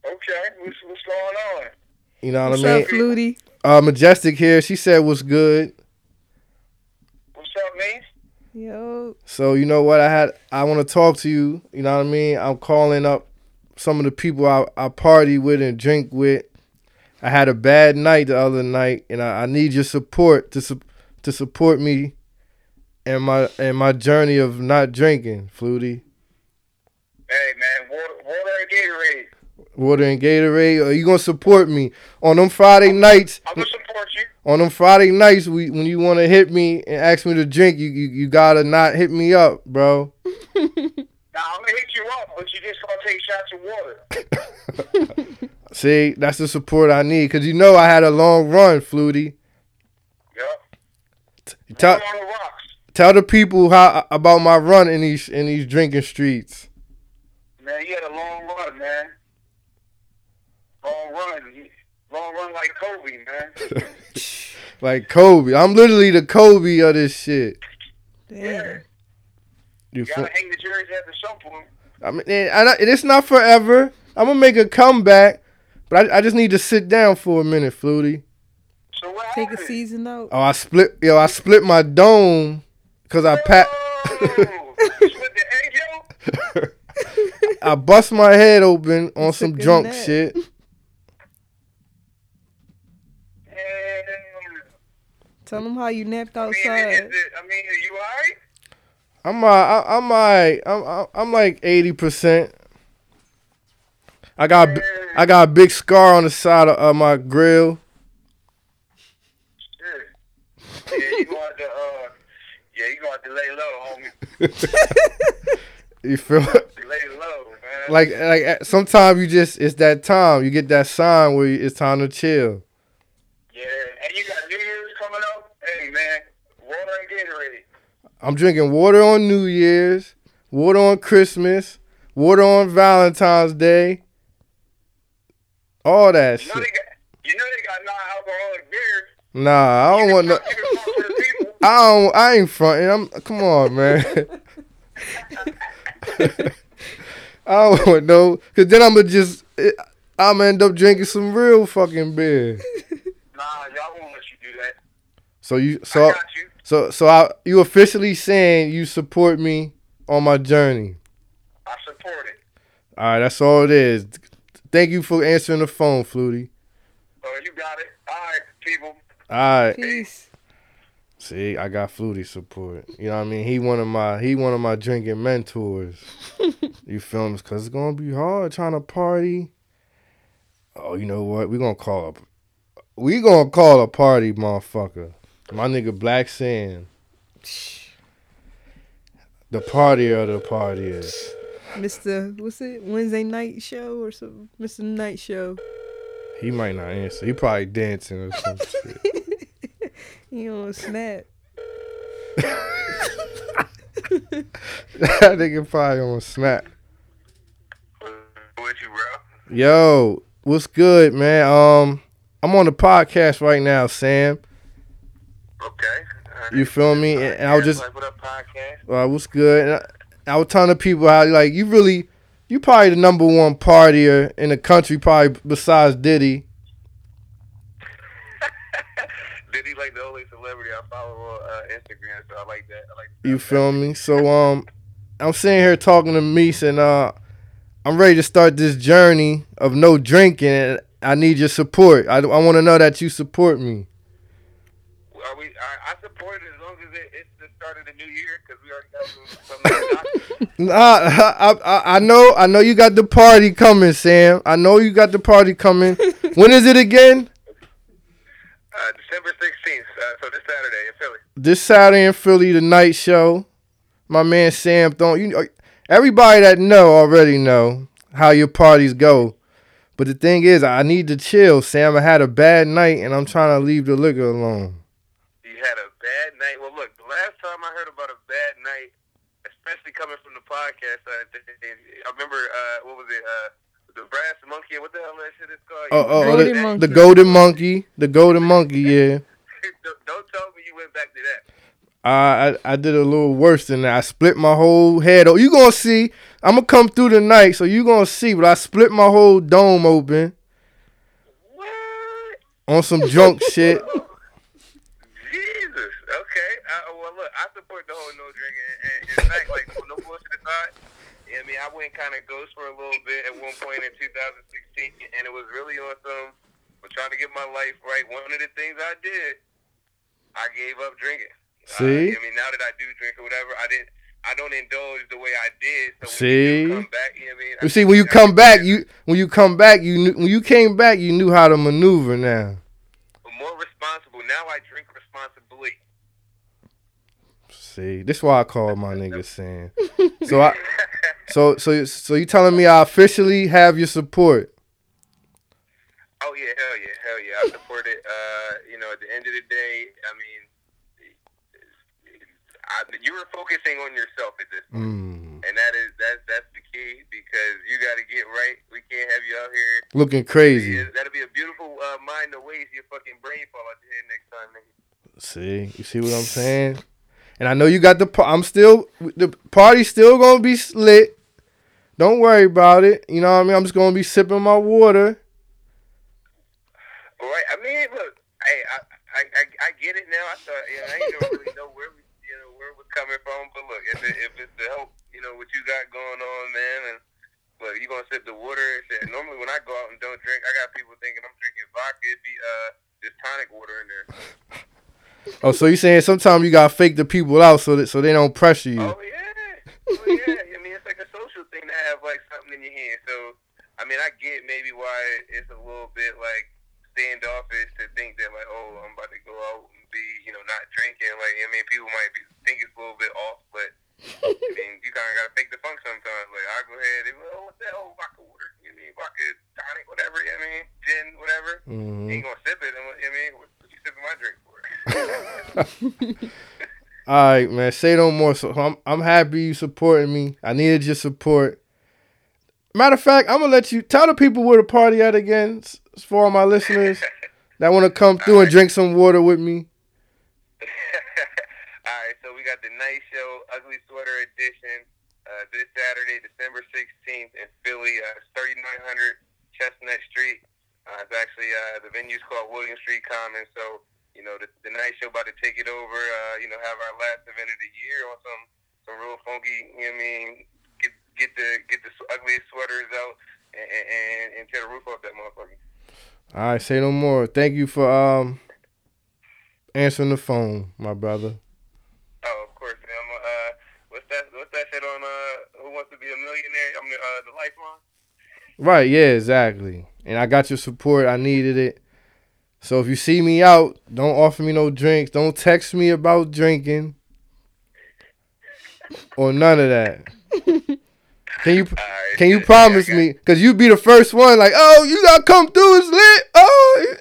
Okay, what's, what's going on? You know What's what I mean? up, Flutie? Uh, Majestic here. She said what's good. What's up, me? Yo, So you know what I had I want to talk to you, you know what I mean? I'm calling up some of the people I, I party with and drink with. I had a bad night the other night and I, I need your support to su- to support me and my and my journey of not drinking, Flutie. Hey, man, water, water and Gatorade. Water and Gatorade. Are you gonna support me on them Friday nights? I'm gonna support you. On them Friday nights, we when you want to hit me and ask me to drink, you, you you gotta not hit me up, bro. Now I'm gonna hit you up, but you just gonna take shots of water. See, that's the support I need, cause you know I had a long run, Flutie. Yep. Tell on the rocks. tell the people how about my run in these in these drinking streets. Man, you had a long run, man. Long run. Long run like Kobe, man. Like Kobe, I'm literally the Kobe of this shit. Damn. You You gotta hang the jersey at the some point. I mean, and I, and it's not forever. I'm gonna make a comeback, but I, I just need to sit down for a minute, Flutie. So what Take a season out. Oh, I split, yo, I split my dome because I pat, you split the egg yolk? I bust my head open on some drunk nap. shit. Tell them how you napped outside. I mean, is outside. it, I mean, are you alright? I'm uh, I, I'm alright. I'm I'm- I'm like eighty percent. I got a I got a big scar on the side of uh, my grill. Yeah. Yeah, you have to, uh, yeah, you gonna have to lay low, homie. You feel? Lay low, man. like like sometimes you just it's that time you get that sign where it's time to chill. Yeah, and you got New Year's coming up. Hey, man, water and Gatorade. I'm drinking water on New Year's, water on Christmas, water on Valentine's Day. All that You know shit. they got, you know they got non-alcoholic beer. Nah, I don't want no. You can talk to the people. I don't. I ain't fronting. I'm. Come on, man. I don't want no. Cause then I'm gonna just. I'm gonna end up drinking some real fucking beer. Nah, y'all won't let you do that. So you. I So. got you. So. So I. You officially saying you support me on my journey. I support it. All right. That's all it is. Thank you for answering the phone, Flutie. Oh, you got it. All right, people. All right. Peace. See, I got Flutie support. You know what I mean? He one of my he one of my drinking mentors. you feel me? Cause it's gonna be hard trying to party. Oh, you know what? We gonna call a we gonna call a party, motherfucker. My nigga Black Sam. The party of the parties. Mr. What's it? Wednesday night show or something? Mr. Night Show. He might not answer. He probably dancing or some shit. He on snap. that nigga probably on snap. With you, bro. Yo, what's good, man? Um, I'm on the podcast right now, Sam. Okay. You feel me? And, and I was just, Like, what up, podcast? uh, what's good? And I, I was telling the people how, like, you really, you probably the number one partier in the country, probably besides Diddy. Did he like the only celebrity I follow on uh, Instagram? So I like that. I like. You feel me? So, um, I'm sitting here talking to Meese, and uh, I'm ready to start this journey of no drinking. And I need your support. I, I want to know that you support me. Are we? I, I support it as long as it, it's the start of the new year because we already got some. some Nah, I, I I know I know you got the party coming, Sam. I know you got the party coming. when is it again? uh, December sixteenth. Uh, so this Saturday in Philly. This Saturday in Philly, the night show. My man Sam Thorne. You everybody that know already know how your parties go. But the thing is, I need to chill, Sam. I had a bad night, and I'm trying to leave the liquor alone. You had a bad night. Well, look, the last time I heard about a bad night, especially coming from the podcast, th- th- I remember uh, what was it? Uh, the brass monkey. What the hell that shit is called? Oh, oh, Golden the, Monkey. the golden monkey, the golden monkey. Yeah. don't, don't tell me you went back to that. I, I I did a little worse than that. I split my whole head. Oh, you gonna see? I'm gonna come through the night, so you gonna see. But I split my whole dome open What? on some drunk shit. Uh, well, look, I support the whole no drinking. And in fact, like, no bullshit aside, I mean, I went kind of ghost for a little bit at one point in 2016, and it was really on some, I'm trying to get my life right. One of the things I did, I gave up drinking. See? Uh, I mean, now that I do drink or whatever, I didn't. I don't indulge the way I did. So when See? you come back, you know what I mean? I You see, when you come back, you when you come back, you knew when you came back, you knew how to maneuver. Now, more responsible. Now I drink. See, this why I call my nigga saying. So I, so so so you telling me I officially have your support? Oh yeah, hell yeah, hell yeah. I support it. Uh, you know, at the end of the day, I mean, I, you were focusing on yourself at this point, Mm, and that is that's that's the key because you got to get right. We can't have you out here. looking crazy. That'll be a beautiful uh, mind to waste your fucking brain fall out your head next time, nigga. See, you see what I'm saying? And I know you got the. I'm still the party's still gonna be lit. Don't worry about it. You know what I mean? I'm just gonna be sipping my water. All right. I mean, look, hey, I, I, I, I get it now. I thought, you know, I didn't really know where we, you know, where was coming from. But look, if it, if it's to help, you know, what you got going on, man, and look, you gonna sip the water. Shit. Normally, when I go out and don't drink, I got people thinking I'm drinking vodka. It'd be uh, just tonic water in there. Oh, so you saying sometimes you gotta fake the people out so that so they don't pressure you? Oh yeah, oh yeah. I mean, it's like a social thing to have like something in your hand. So, I mean, I get maybe why it's a little bit like standoffish to think that like, oh, I'm about to go out and be, you know, not drinking. Like, I mean, people might be think it's a little bit off, but I mean, you kind of gotta fake the funk sometimes. Like, I go ahead and oh, what's that? Oh, vodka water. You mean vodka tonic, whatever. You know what I mean, gin, whatever. You hmm ain't gonna sip it. And, you know what I mean, what, what you sipping my drink for? All right, man. Say no more. So I'm I'm happy you supporting me. I needed your support. Matter of fact, I'm gonna let you tell the people where the party at again for all my listeners that want to come through and drink some water with me. All right, so we got the night show, Ugly Sweater Edition, uh, this Saturday, December 16th in Philly. Uh, 3900 Chestnut Street. Uh, it's actually, uh, the venue's called William Street Commons. So, you know, the, the night show about to take it over, uh, you know, have our last event of the year on some, some real funky, you know what I mean, get, get the, get the ugliest sweaters out and, and, and tear the roof off that motherfucker. All right, say no more. Thank you for um answering the phone, my brother. Oh, of course, man. I'm, uh, what's that? What's that shit on? Uh, Who Wants to Be a Millionaire? I mean, uh, the Lifeline. Right, yeah, exactly. And I got your support. I needed it. So if you see me out, don't offer me no drinks. Don't text me about drinking or none of that. Can you right, can you promise got- me? Cause you be the first one. Like, oh, you gotta come through. It's lit. Oh,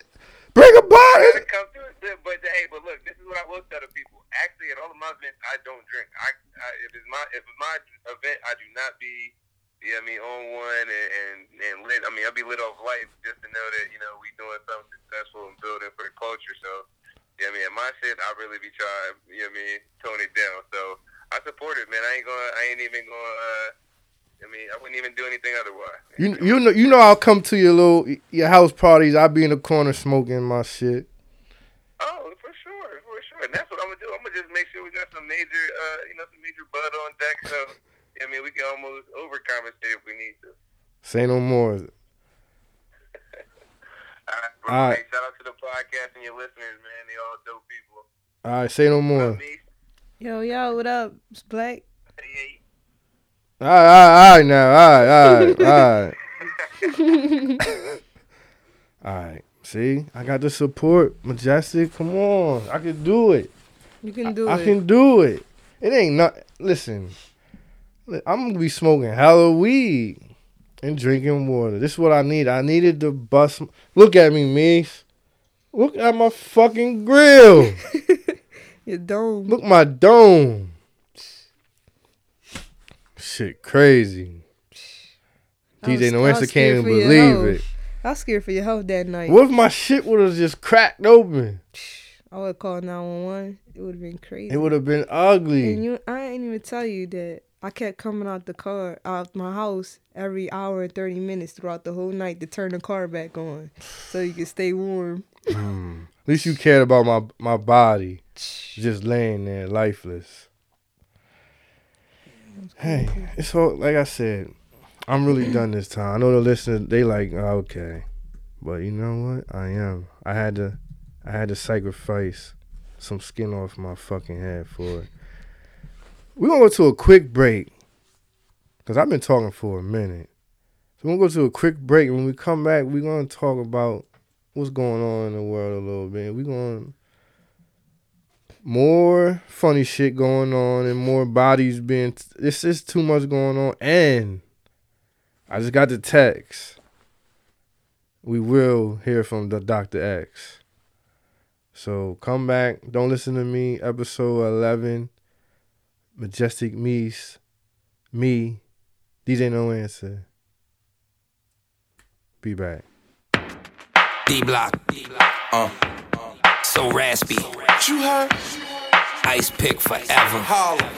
bring a bottle. come through but hey, but look, this is what I will tell the people. Actually, at all of my events, I don't drink. I, I if it's my if it's my event, I do not be. Yeah, I mean, on one and, and and lit. I mean, I'll be lit off life just to know that you know we doing something successful and building for the culture. So, yeah, I mean, at my shit, I really be trying. You know, what I mean, tone it down. So I support it, man. I ain't gonna. I ain't even gonna. Uh, I mean, I wouldn't even do anything otherwise. You you know you know I'll come to your little your house parties. I'll be in the corner smoking my shit. Oh, for sure, for sure. And that's what I'm gonna do. I'm gonna just make sure we got some major, uh, you know, some major bud on deck. So, I mean, we can almost overcompensate if we need to. Say no more. All right, bro. All right. Hey, shout out to the podcast and your listeners, man. They all dope people. All right, say no more. Me, Yo, yo, what up? It's Black. hey, All right, all right, all right now. All right, all right, all right. All right. See, I got the support. Majestic, come on. I can do it. You can do I it. I can do it. It ain't not. Listen, li- I'm gonna be smoking hella weed and drinking water. This is what I need. I needed to bust. Look at me, Mies. Look at my fucking grill. Your dome. Look my dome. Shit, crazy. DJ No Answer can't even believe health. it. I was scared for your health that night. What if my shit would have just cracked open? I would have called 911. It would have been crazy. It would have been ugly. And you, I ain't even tell you that I kept coming out the car, out my house every hour and 30 minutes throughout the whole night to turn the car back on so you could stay warm. Mm. At least you cared about my my body, just laying there lifeless. Hey, it's all like I said. I'm really done this time. I know the listeners they like oh, okay, but you know what? I am. I had to, I had to sacrifice some skin off my fucking head for it. We're gonna go to a quick break. Cause I've been talking for a minute. So we're gonna go to a quick break. When we come back, we're gonna talk about what's going on in the world a little bit. We're gonna more funny shit going on and more bodies being it's just too much going on and I just got the text. We will hear from the Dr. X. So come back. Don't listen to me. Episode 11. Majestic Meese. Me. DJ No Answer. Be back. D block. Uh. So raspy. You heard? Ice pick forever. Holla.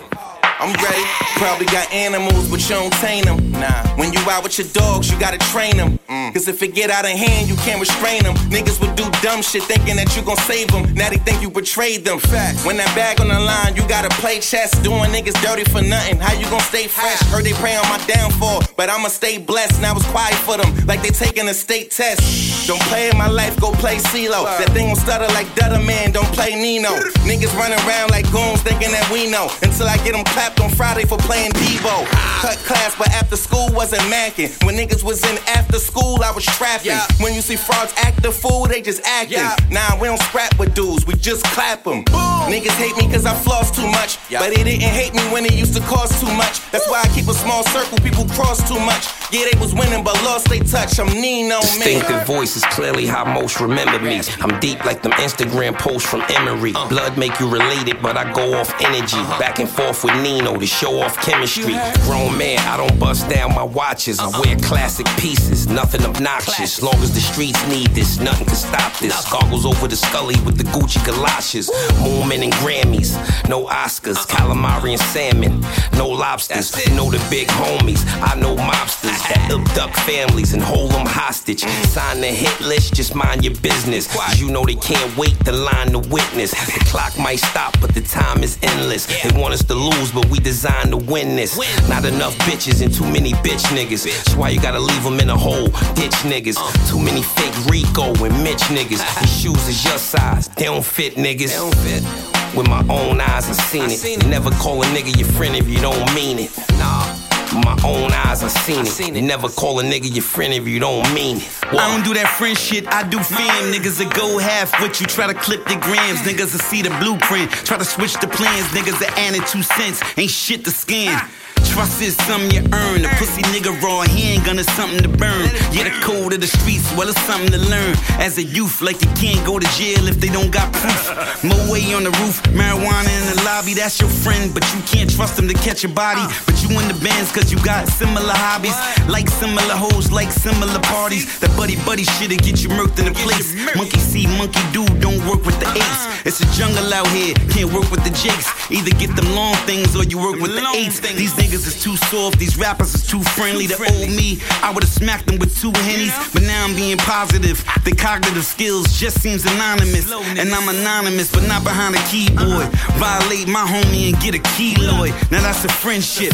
I'm ready. Probably got animals, but you don't tame them. Nah. When you out with your dogs, you gotta train them. Mm. Cause if it get out of hand, you can't restrain them. Niggas would do dumb shit thinking that you gon' save them. Now they think you betrayed them. Fact. When that bag on the line, you gotta play chess. Doing niggas dirty for nothing. How you gon' stay fresh? Heard they pray on my downfall, but I'ma stay blessed. Now it's quiet for them, like they taking a state test. Don't play in my life, go play CeeLo. That thing gon' stutter like Dutter Man, don't play Nino. Niggas running around like goons thinking that we know. Until I get them clapped on Friday for playing Debo. Cut class, but after school wasn't macking. When niggas was in after school, I was trapping. Yeah. When you see frauds act the fool, they just acting. Yeah. Nah, we don't scrap with dudes, we just clap them. Niggas hate me cause I floss too much. Yeah. But they didn't hate me when it used to cost too much. That's why I keep a small circle, people cross too much. Yeah, they was winning, but lost they touch. I'm Nino, man. Distinctive voice is clearly how most remember me. I'm deep like them Instagram posts from Emery. Blood make you related, but I go off energy. Back and forth with Nino to show off chemistry. Grown man, I don't bust down my watches. I wear classic pieces, nothing obnoxious. Long as the streets need this, nothing can stop this. Goggles over the scully with the Gucci galoshes. Moomin and Grammys, no Oscars. Calamari and salmon, no lobsters. Know the big homies, I know mobsters that abduct families and hold them hostage. Sign the hit list, just mind your business. Cause you know they can't wait to line the witness. The clock might stop, but the time is endless. They want us to lose, but we designed to win this. Not enough bitches and too many bitch niggas. That's why you gotta leave them in a hole. Ditch niggas. Too many fake Rico and Mitch niggas. These shoes is your size, they don't fit niggas. They don't fit. With my own eyes, I seen it. Never call a nigga your friend if you don't mean it. Nah. My own eyes, I seen it. Never call a nigga your friend if you don't mean it. I don't do that friend shit, I do fam. Niggas that go half with you, try to clip the grams. Niggas that see the blueprint, try to switch the plans. Niggas that added two cents, ain't shit to scan. Ah. Trust is something you earn. A pussy nigga raw handgun is something to burn. Yeah, the code of the streets, well, it's something to learn. As a youth, like you can't go to jail if they don't got proof. Moe on the roof, marijuana in the lobby, that's your friend, but you can't trust him to catch your body. But you in the bands cause you got similar hobbies. Like similar hoes, like similar parties. That buddy buddy shit'll get you murked in the place. Monkey see, monkey do, don't work with the apes. It's a jungle out here, can't work with the jakes. Either get them long things or you work with the eights. These niggas is too soft, these rappers is too friendly. The old me, I would've smacked them with two hennies. But now I'm being positive. The cognitive skills just seems anonymous. And I'm anonymous, but not behind a keyboard. Uh-huh. Violate my homie and get a keloid. Now that's a friendship.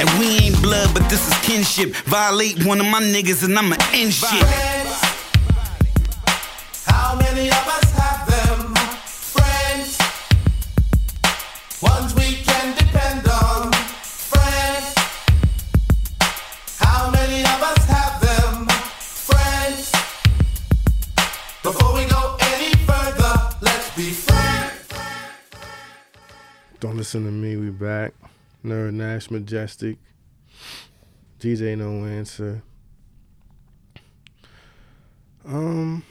And we ain't blood, but this is kinship. Violate one of my niggas and I'ma end shit. How many of us Don't listen to me. We back. Nerd Nash Majestic. DJ No Answer. Um,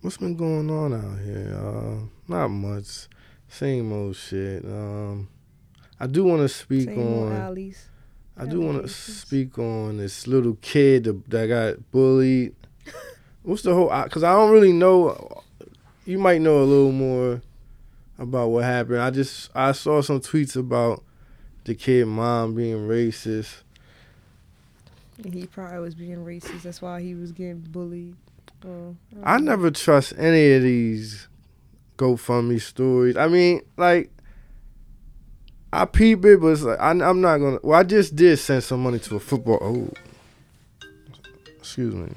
what's been going on out here? Uh, not much. Same old shit. Um, I do want to speak Same on. I do want to speak on this little kid that, that got bullied. What's the whole? Because I don't really know. You might know a little more about what happened. I just I saw some tweets about the kid mom being racist. And he probably was being racist. That's why he was getting bullied. Oh, I never trust any of these GoFundMe stories. I mean, like, I peep it, but it's like, I, I'm not gonna. Well, I just did send some money to a football. Oh, excuse me.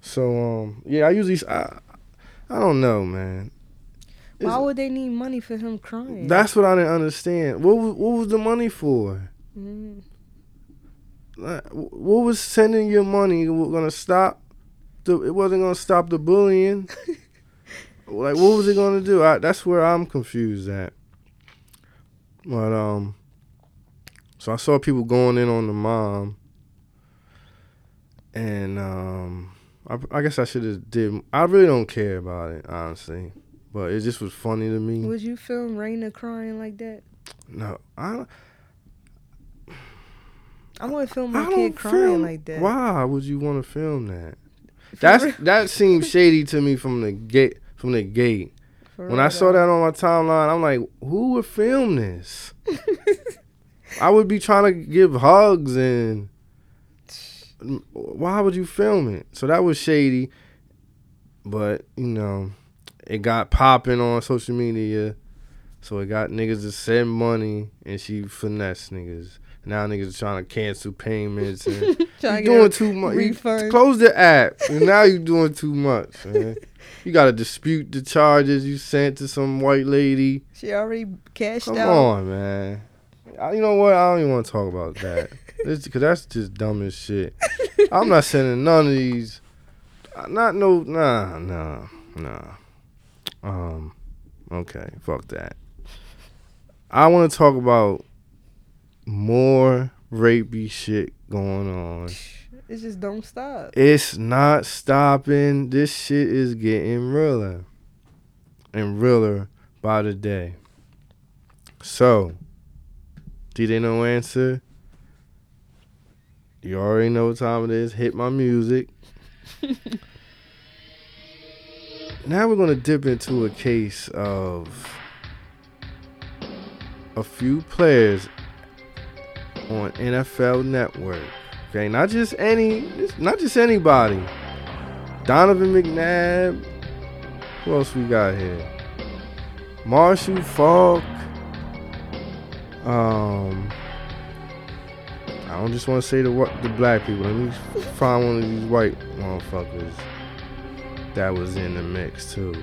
So, um, yeah, I usually, I, I don't know, man. Why would they need money for him crying? That's what I didn't understand. What was, what was the money for? Mm. Like, What was sending your money going to stop? The, it wasn't going to stop the bullying. like, what was it going to do? I, that's where I'm confused at. But um, so I saw people going in on the mom, and um, I, I guess I should have did. I really don't care about it honestly, but it just was funny to me. Would you film Raina crying like that? No, I don't. I want to film my kid crying film- like that. Why would you want to film that? For That's real- that seems shady to me from the gate. From the gate, for when I saw that on my timeline, I'm like, who would film this? I would be trying to give hugs and. Why would you film it? So that was shady, but you know, it got popping on social media, so it got niggas to send money, and she finesse niggas. Now niggas are trying to cancel payments and you doing too much. You refund. Close the app. And now you doing too much, man. You gotta dispute the charges you sent to some white lady. She already cashed Come out. Come on, man. I, you know what? I don't even want to talk about that. Because that's just dumb as shit. I'm not sending none of these. Not no. Nah, nah, nah. Um. Okay. Fuck that. I want to talk about more rapey shit going on. It just don't stop. It's not stopping. This shit is getting realer and realer by the day. So, did they no answer? You already know what time it is. Hit my music. now we're gonna dip into a case of a few players on NFL Network. Okay, not just any, not just anybody. Donovan McNabb. Who else we got here? Marshall Faulk. Um, I don't just want to say the the black people. Let me find one of these white motherfuckers that was in the mix too.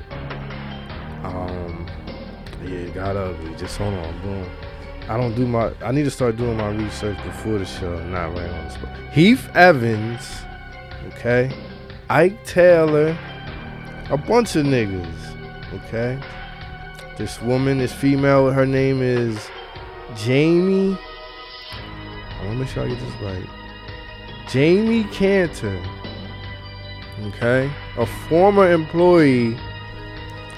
Um, yeah, it got ugly. Just hold on, boom. I don't do my. I need to start doing my research before the show, not right on the spot. Heath Evans, okay. Ike Taylor, a bunch of niggas, okay. This woman, this female, her name is Jamie. I want to make sure I get this right. Jamie Cantor, okay, a former employee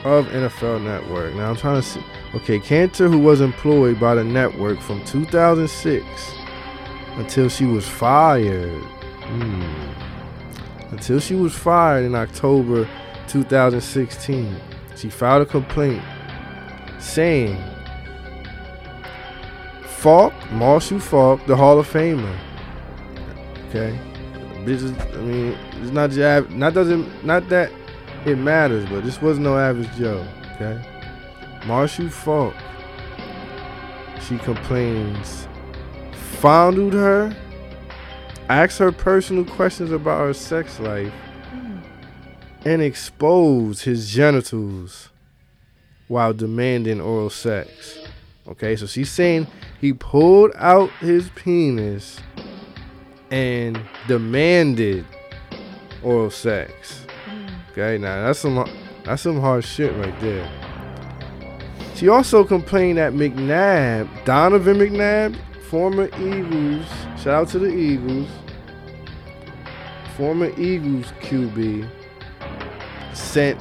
of NFL Network. Now I'm trying to see. Okay, Cantor, who was employed by the network from 2006 until she was fired. Hmm. Until she was fired in October 2016. She filed a complaint saying Faulk, Marshall Faulk, the Hall of Famer. Okay? This is, I mean, it's not just, av- not doesn't, not that it matters, but this was no average Joe. Okay? Marshall Faulk, she complains, fondled her, asked her personal questions about her sex life, hmm. and exposed his genitals while demanding oral sex. Okay, so she's saying he pulled out his penis and demanded oral sex. Okay, now that's some that's some hard shit right there. She also complained that McNabb, Donovan McNabb, former Eagles, shout out to the Eagles, former Eagles QB, sent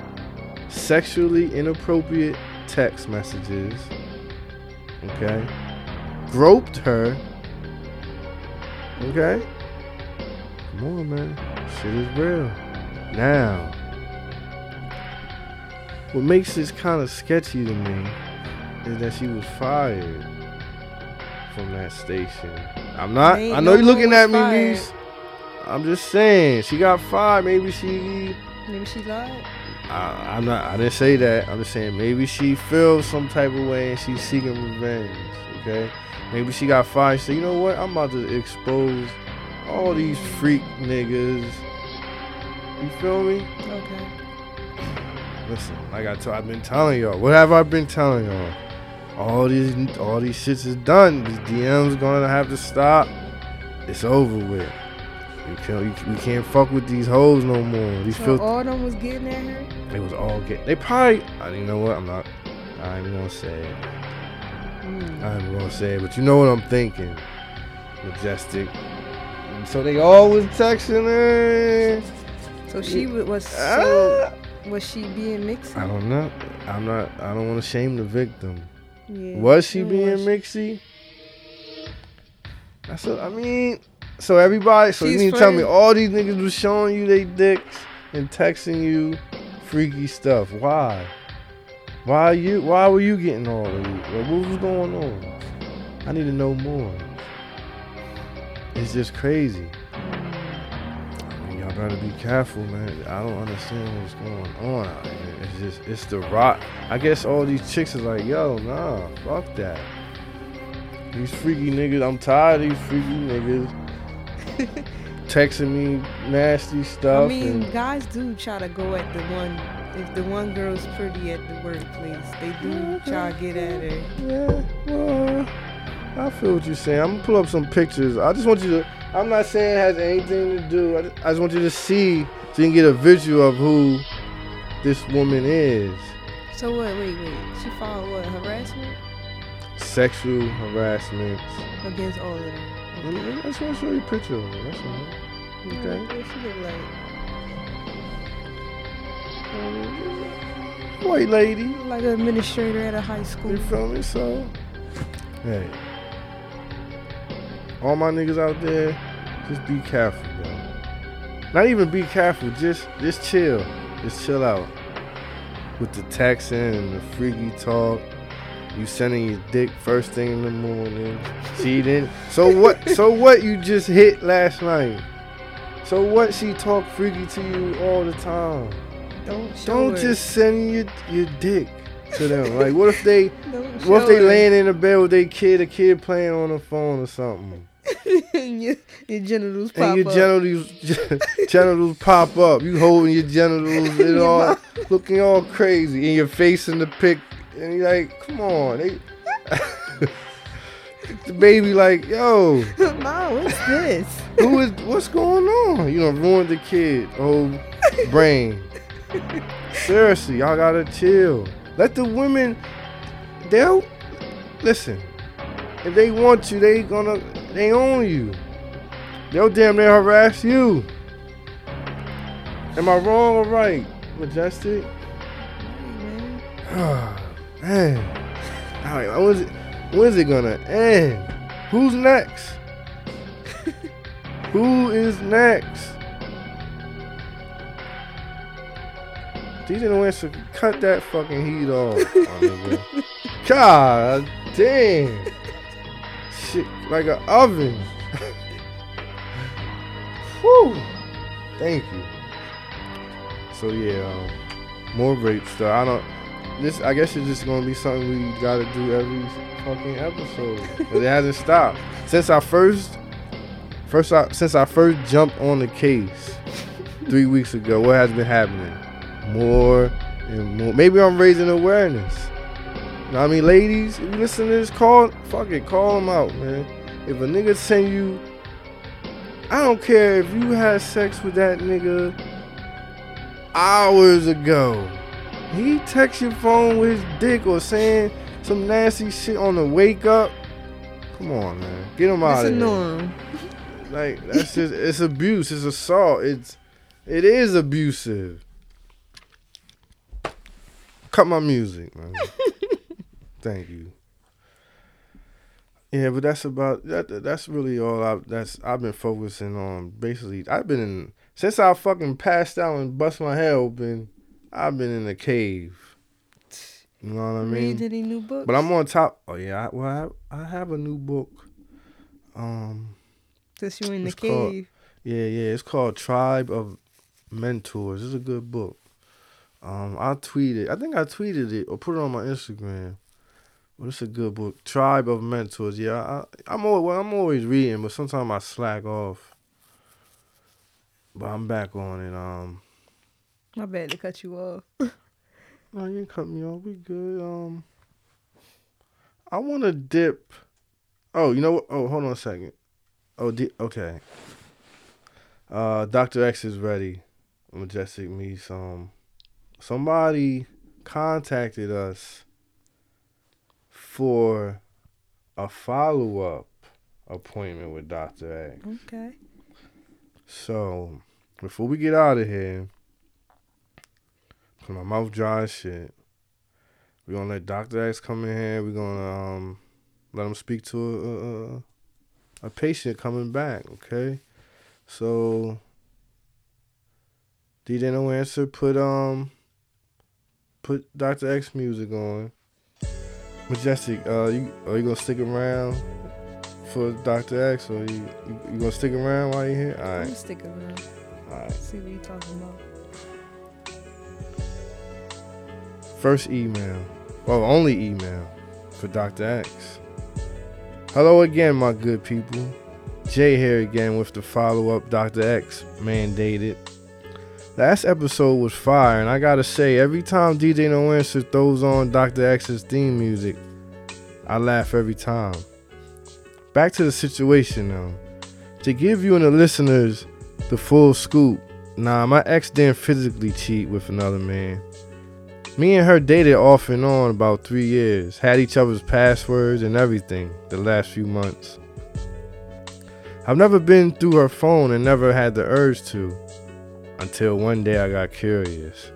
sexually inappropriate text messages. Okay, groped her. Okay, come on, man, shit is real. Now, what makes this kind of sketchy to me is that she was fired from that station. I'm not. Ain't I know no you're looking at me, fired. niece. I'm just saying she got fired. Maybe she. Maybe she lied. I, I'm not. I didn't say that. I'm just saying maybe she feels some type of way and she's seeking revenge. Okay. Maybe she got fired. So you know what? I'm about to expose all these freak niggas. You feel me? Okay. listen, like I've been telling y'all. What have I been telling y'all? All these, all these shits is done. These DMs gonna have to stop. It's over with. You can't, you, we can't fuck with these hoes no more. These So filthy. all them was getting at her. They was all get. They probably. I you know what? I'm not. I ain't gonna say it. Mm. I ain't gonna say it, but you know what I'm thinking. Majestic. And so they all was texting her. So she wa- was so Ah. was she being mixed? I don't know. I'm not. I don't want to shame the victim. Yeah. Was she being mixy? That's. I mean. So everybody. So you need to tell me all these niggas was showing you they dicks and texting you freaky stuff? Why? Why you? Why were you getting all of? What what was going on? I need to know more. It's just crazy. I mean, y'all gotta be careful, man. I don't understand what's going on out here. It's just, it's the rock. I guess all these chicks are like, yo, nah, fuck that. These freaky niggas, I'm tired of these freaky niggas texting me nasty stuff. I mean, and, guys do try to go at the one. If the one girl's pretty at the workplace, they do try to get at her. yeah, well, I feel what you're saying. I'm gonna pull up some pictures. I just want you to. I'm not saying it has anything to do. I just, I just want you to see so you can get a visual of who this woman is. So what? Wait, wait. She filed what? Harassment Sexual harassment. against all of them. Me- I just want to show you a picture of her. That's all. Okay. Mm, what she look like? White lady. Like an administrator at a high school. You feel me? So, hey, all my niggas out there, just be careful, bro. Not even be careful, just just chill, just chill out with the texting and the freaky talk. You sending your dick first thing in the morning. See then? So what? So what? You just hit last night. So what? She talk freaky to you all the time. Don't show Don't her. just send your your dick to them. Like, what if they, Don't what if they her. laying in the bed with their kid, a kid playing on the phone or something, and your, your genitals pop and your up. genitals genitals pop up. You holding your genitals, it all looking all crazy, and your face in the pic, and you're like, come on, they. the baby like, yo, Ma, what's this? who is what's going on? You know, ruined the kid whole brain. Seriously, y'all gotta chill. Let the women they'll listen. If they want you, they gonna they own you. They'll damn near harass you. Am I wrong or right? Majestic? Man. All right, when's it, when's it gonna end? Who's next? Who is next? DJ No Answer, cut that fucking heat off. God damn. Shit, like an oven. Whew. Thank you. So yeah, um, more rape stuff. I don't. This, I guess, it's just gonna be something we gotta do every fucking episode, but it hasn't stopped since I first, first, I, since I first jumped on the case three weeks ago. What has been happening? More and more. Maybe I'm raising awareness. What I mean, ladies, if you listen to this, call, fuck it, call them out, man. If a nigga send you, I don't care if you had sex with that nigga hours ago. He text your phone with his dick or saying some nasty shit on the wake up. Come on, man. Get him out of here. Like that's just it's abuse. It's assault. It's it is abusive. Cut my music, man. Thank you. Yeah, but that's about that. That's really all. I that's I've been focusing on. Basically, I've been in since I fucking passed out and bust my head open. I've been in a cave. You know what I mean? Read any new books? But I'm on top. Oh yeah, I, well I have, I have a new book. Um, Since you in the it's called- cave. yeah, yeah, it's called Tribe of Mentors. It's a good book. Um, I tweeted. I think I tweeted it or put it on my Instagram. But it's a good book. Tribe of Mentors. Yeah, I, I'm always well, I'm always reading, but sometimes I slack off. But I'm back on it. Um, My bad to cut you off. No, you ain't cut me off. We good. Um, I want to dip. Oh, you know what? Oh, hold on a second. Oh, di- okay. Uh, Doctor X is ready. Majestic Meets. Um, somebody contacted us for a follow up appointment with Doctor X. Okay. So, before we get out of here, my mouth dry shit, we're gonna let Doctor X come in here. We're gonna um let him speak to a, a, a patient coming back. Okay, so DJ No Answer put um put Doctor X music on. Majestic, uh, you are you gonna stick around for Doctor X, or you, you you gonna stick around while you're here? All I'm right. gonna stick around. All right. See what you're talking about. First email. Well, only email for Dr. X. Hello again, my good people. Jay here again with the follow up Dr. X mandated. Last episode was fire, and I gotta say, every time DJ No Answer throws on Dr. X's theme music, I laugh every time. Back to the situation though. To give you and the listeners the full scoop, nah, my ex didn't physically cheat with another man. Me and her dated off and on about three years, had each other's passwords and everything the last few months. I've never been through her phone and never had the urge to until one day I got curious.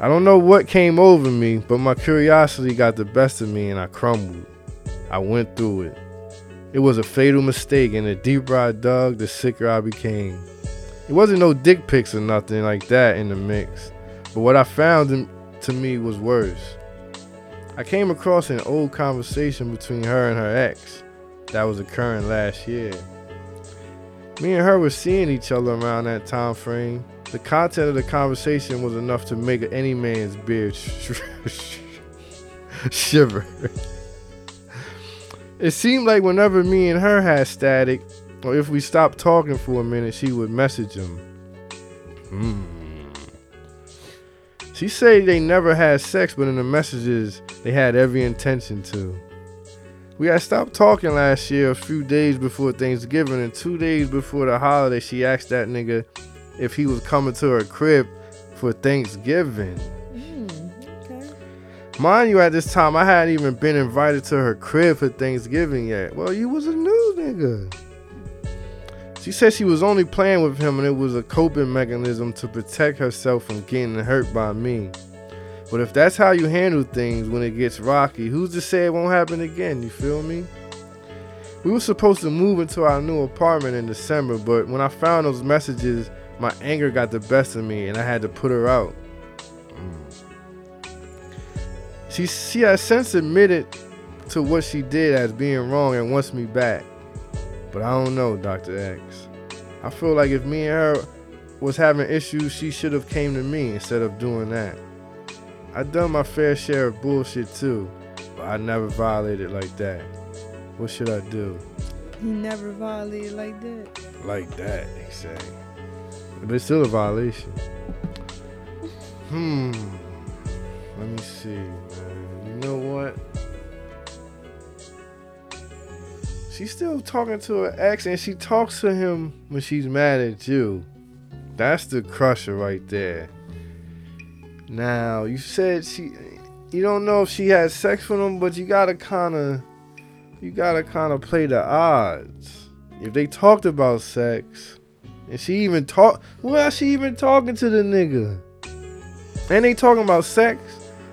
I don't know what came over me, but my curiosity got the best of me and I crumbled. I went through it. It was a fatal mistake, and the deeper I dug, the sicker I became. It wasn't no dick pics or nothing like that in the mix, but what I found to me was worse. I came across an old conversation between her and her ex that was occurring last year. Me and her were seeing each other around that time frame. The content of the conversation was enough to make any man's beard sh- sh- shiver. It seemed like whenever me and her had static, or if we stopped talking for a minute, she would message him. Hmm. She said they never had sex, but in the messages, they had every intention to. We had stopped talking last year, a few days before Thanksgiving, and two days before the holiday, she asked that nigga if he was coming to her crib for Thanksgiving. Mm, okay. Mind you, at this time, I hadn't even been invited to her crib for Thanksgiving yet. Well, you was a new nigga. She said she was only playing with him and it was a coping mechanism to protect herself from getting hurt by me. But if that's how you handle things when it gets rocky, who's to say it won't happen again? You feel me? We were supposed to move into our new apartment in December, but when I found those messages, my anger got the best of me and I had to put her out. Mm. She she has since admitted to what she did as being wrong and wants me back. But I don't know, Dr. X. I feel like if me and her was having issues, she should have came to me instead of doing that. I done my fair share of bullshit too, but I never violated like that. What should I do? He never violated like that. Like that, say. But it's still a violation. Hmm. Let me see, man. You know what? She's still talking to her ex and she talks to him when she's mad at you. That's the crusher right there. Now, you said she you don't know if she had sex with him, but you gotta kinda you gotta kinda play the odds. If they talked about sex, and she even talk well, she even talking to the nigga. And they talking about sex.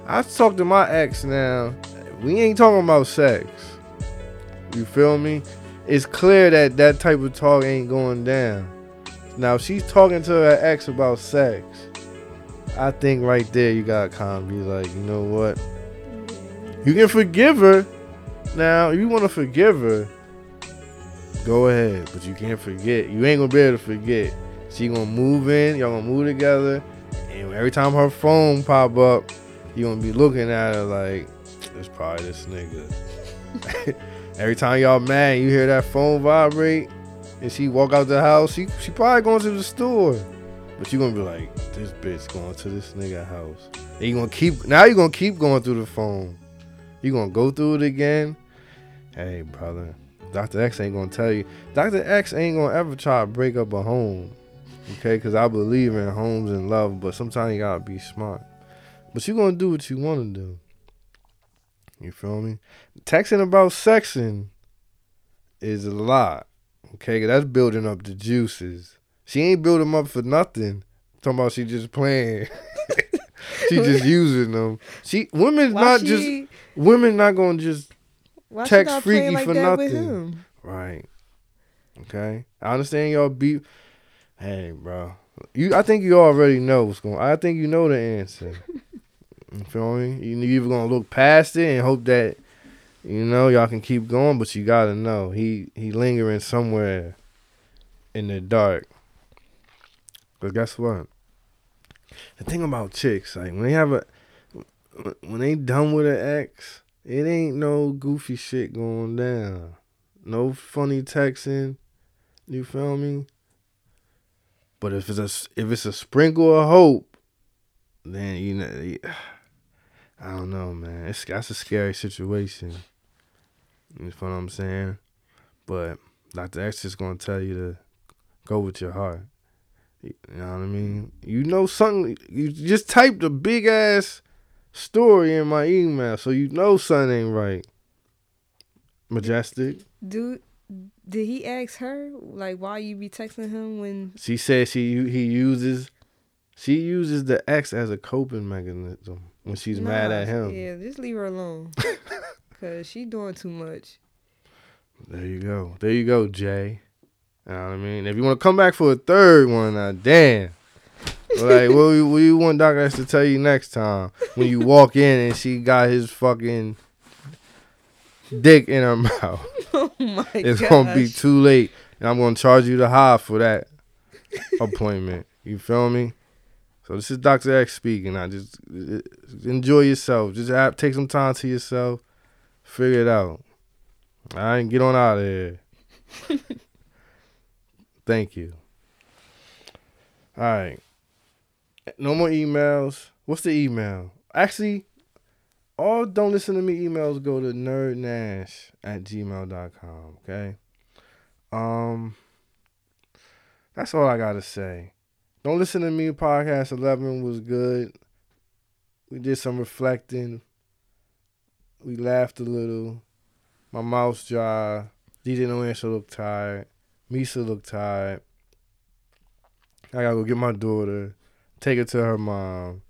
I talked to my ex now. We ain't talking about sex. You feel me? It's clear that that type of talk ain't going down. Now, if she's talking to her ex about sex, I think right there you gotta kind of be like, you know what? You can forgive her. Now, if you want to forgive her, go ahead. But you can't forget. You ain't gonna be able to forget. She gonna move in. Y'all gonna move together. And every time her phone pop up, you gonna be looking at her like, it's probably this nigga. every time y'all mad, you hear that phone vibrate, and she walk out the house. She she probably going to the store. But you're gonna be like, this bitch going to this nigga house. And you gonna keep now you gonna keep going through the phone. You gonna go through it again. Hey brother. Dr. X ain't gonna tell you. Dr. X ain't gonna ever try to break up a home. Okay, cause I believe in homes and love, but sometimes you gotta be smart. But you gonna do what you wanna do. You feel me? Texting about sexing is a lot. Okay, that's building up the juices. She ain't building them up for nothing. Talking about she just playing. she just using them. She women's Why not she, just women not gonna just text freaky like for nothing. right. Okay, I understand y'all beat. Hey, bro, you. I think you already know what's going. On. I think you know the answer. you feel me? You you either gonna look past it and hope that you know y'all can keep going, but you gotta know he he lingering somewhere in the dark. Cause guess what? The thing about chicks, like when they have a when they done with an ex, it ain't no goofy shit going down. No funny texting. You feel me? But if it's a if it's a sprinkle of hope, then you know I don't know, man. It's that's a scary situation. You know what I'm saying? But Dr. X is gonna tell you to go with your heart. You know what I mean? You know something. You just typed a big ass story in my email, so you know something ain't right. Majestic. Dude, did he ask her like why you be texting him when? She said she he uses she uses the X as a coping mechanism when she's mad at him. Yeah, just leave her alone. Cause she doing too much. There you go. There you go, Jay. You know what I mean? If you want to come back for a third one, now damn. like, what, you- what you want Doc X to tell you next time when you walk in and she got his fucking dick in her mouth? Oh my It's gosh. gonna be too late, and I'm gonna charge you the high for that appointment. You feel me? So this is Dr. X speaking. I just uh, enjoy yourself. Just have, take some time to yourself. Figure it out. All right, get on out of here. Thank you. All right. No more emails. What's the email? Actually, all don't listen to me emails go to nerdnash at gmail.com. Okay. Um that's all I gotta say. Don't listen to me podcast eleven was good. We did some reflecting. We laughed a little. My mouth's dry. DJ No Answer looked tired. Misa looked tired. I gotta go get my daughter, take her to her mom,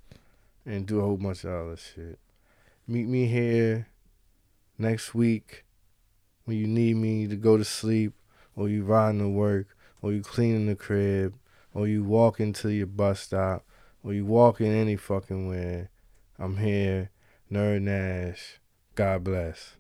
and do a whole bunch of other shit. Meet me here next week when you need me to go to sleep, or you riding to work, or you cleaning the crib, or you walking to your bus stop, or you walking any fucking where. I'm here, Nerd Nash. God bless.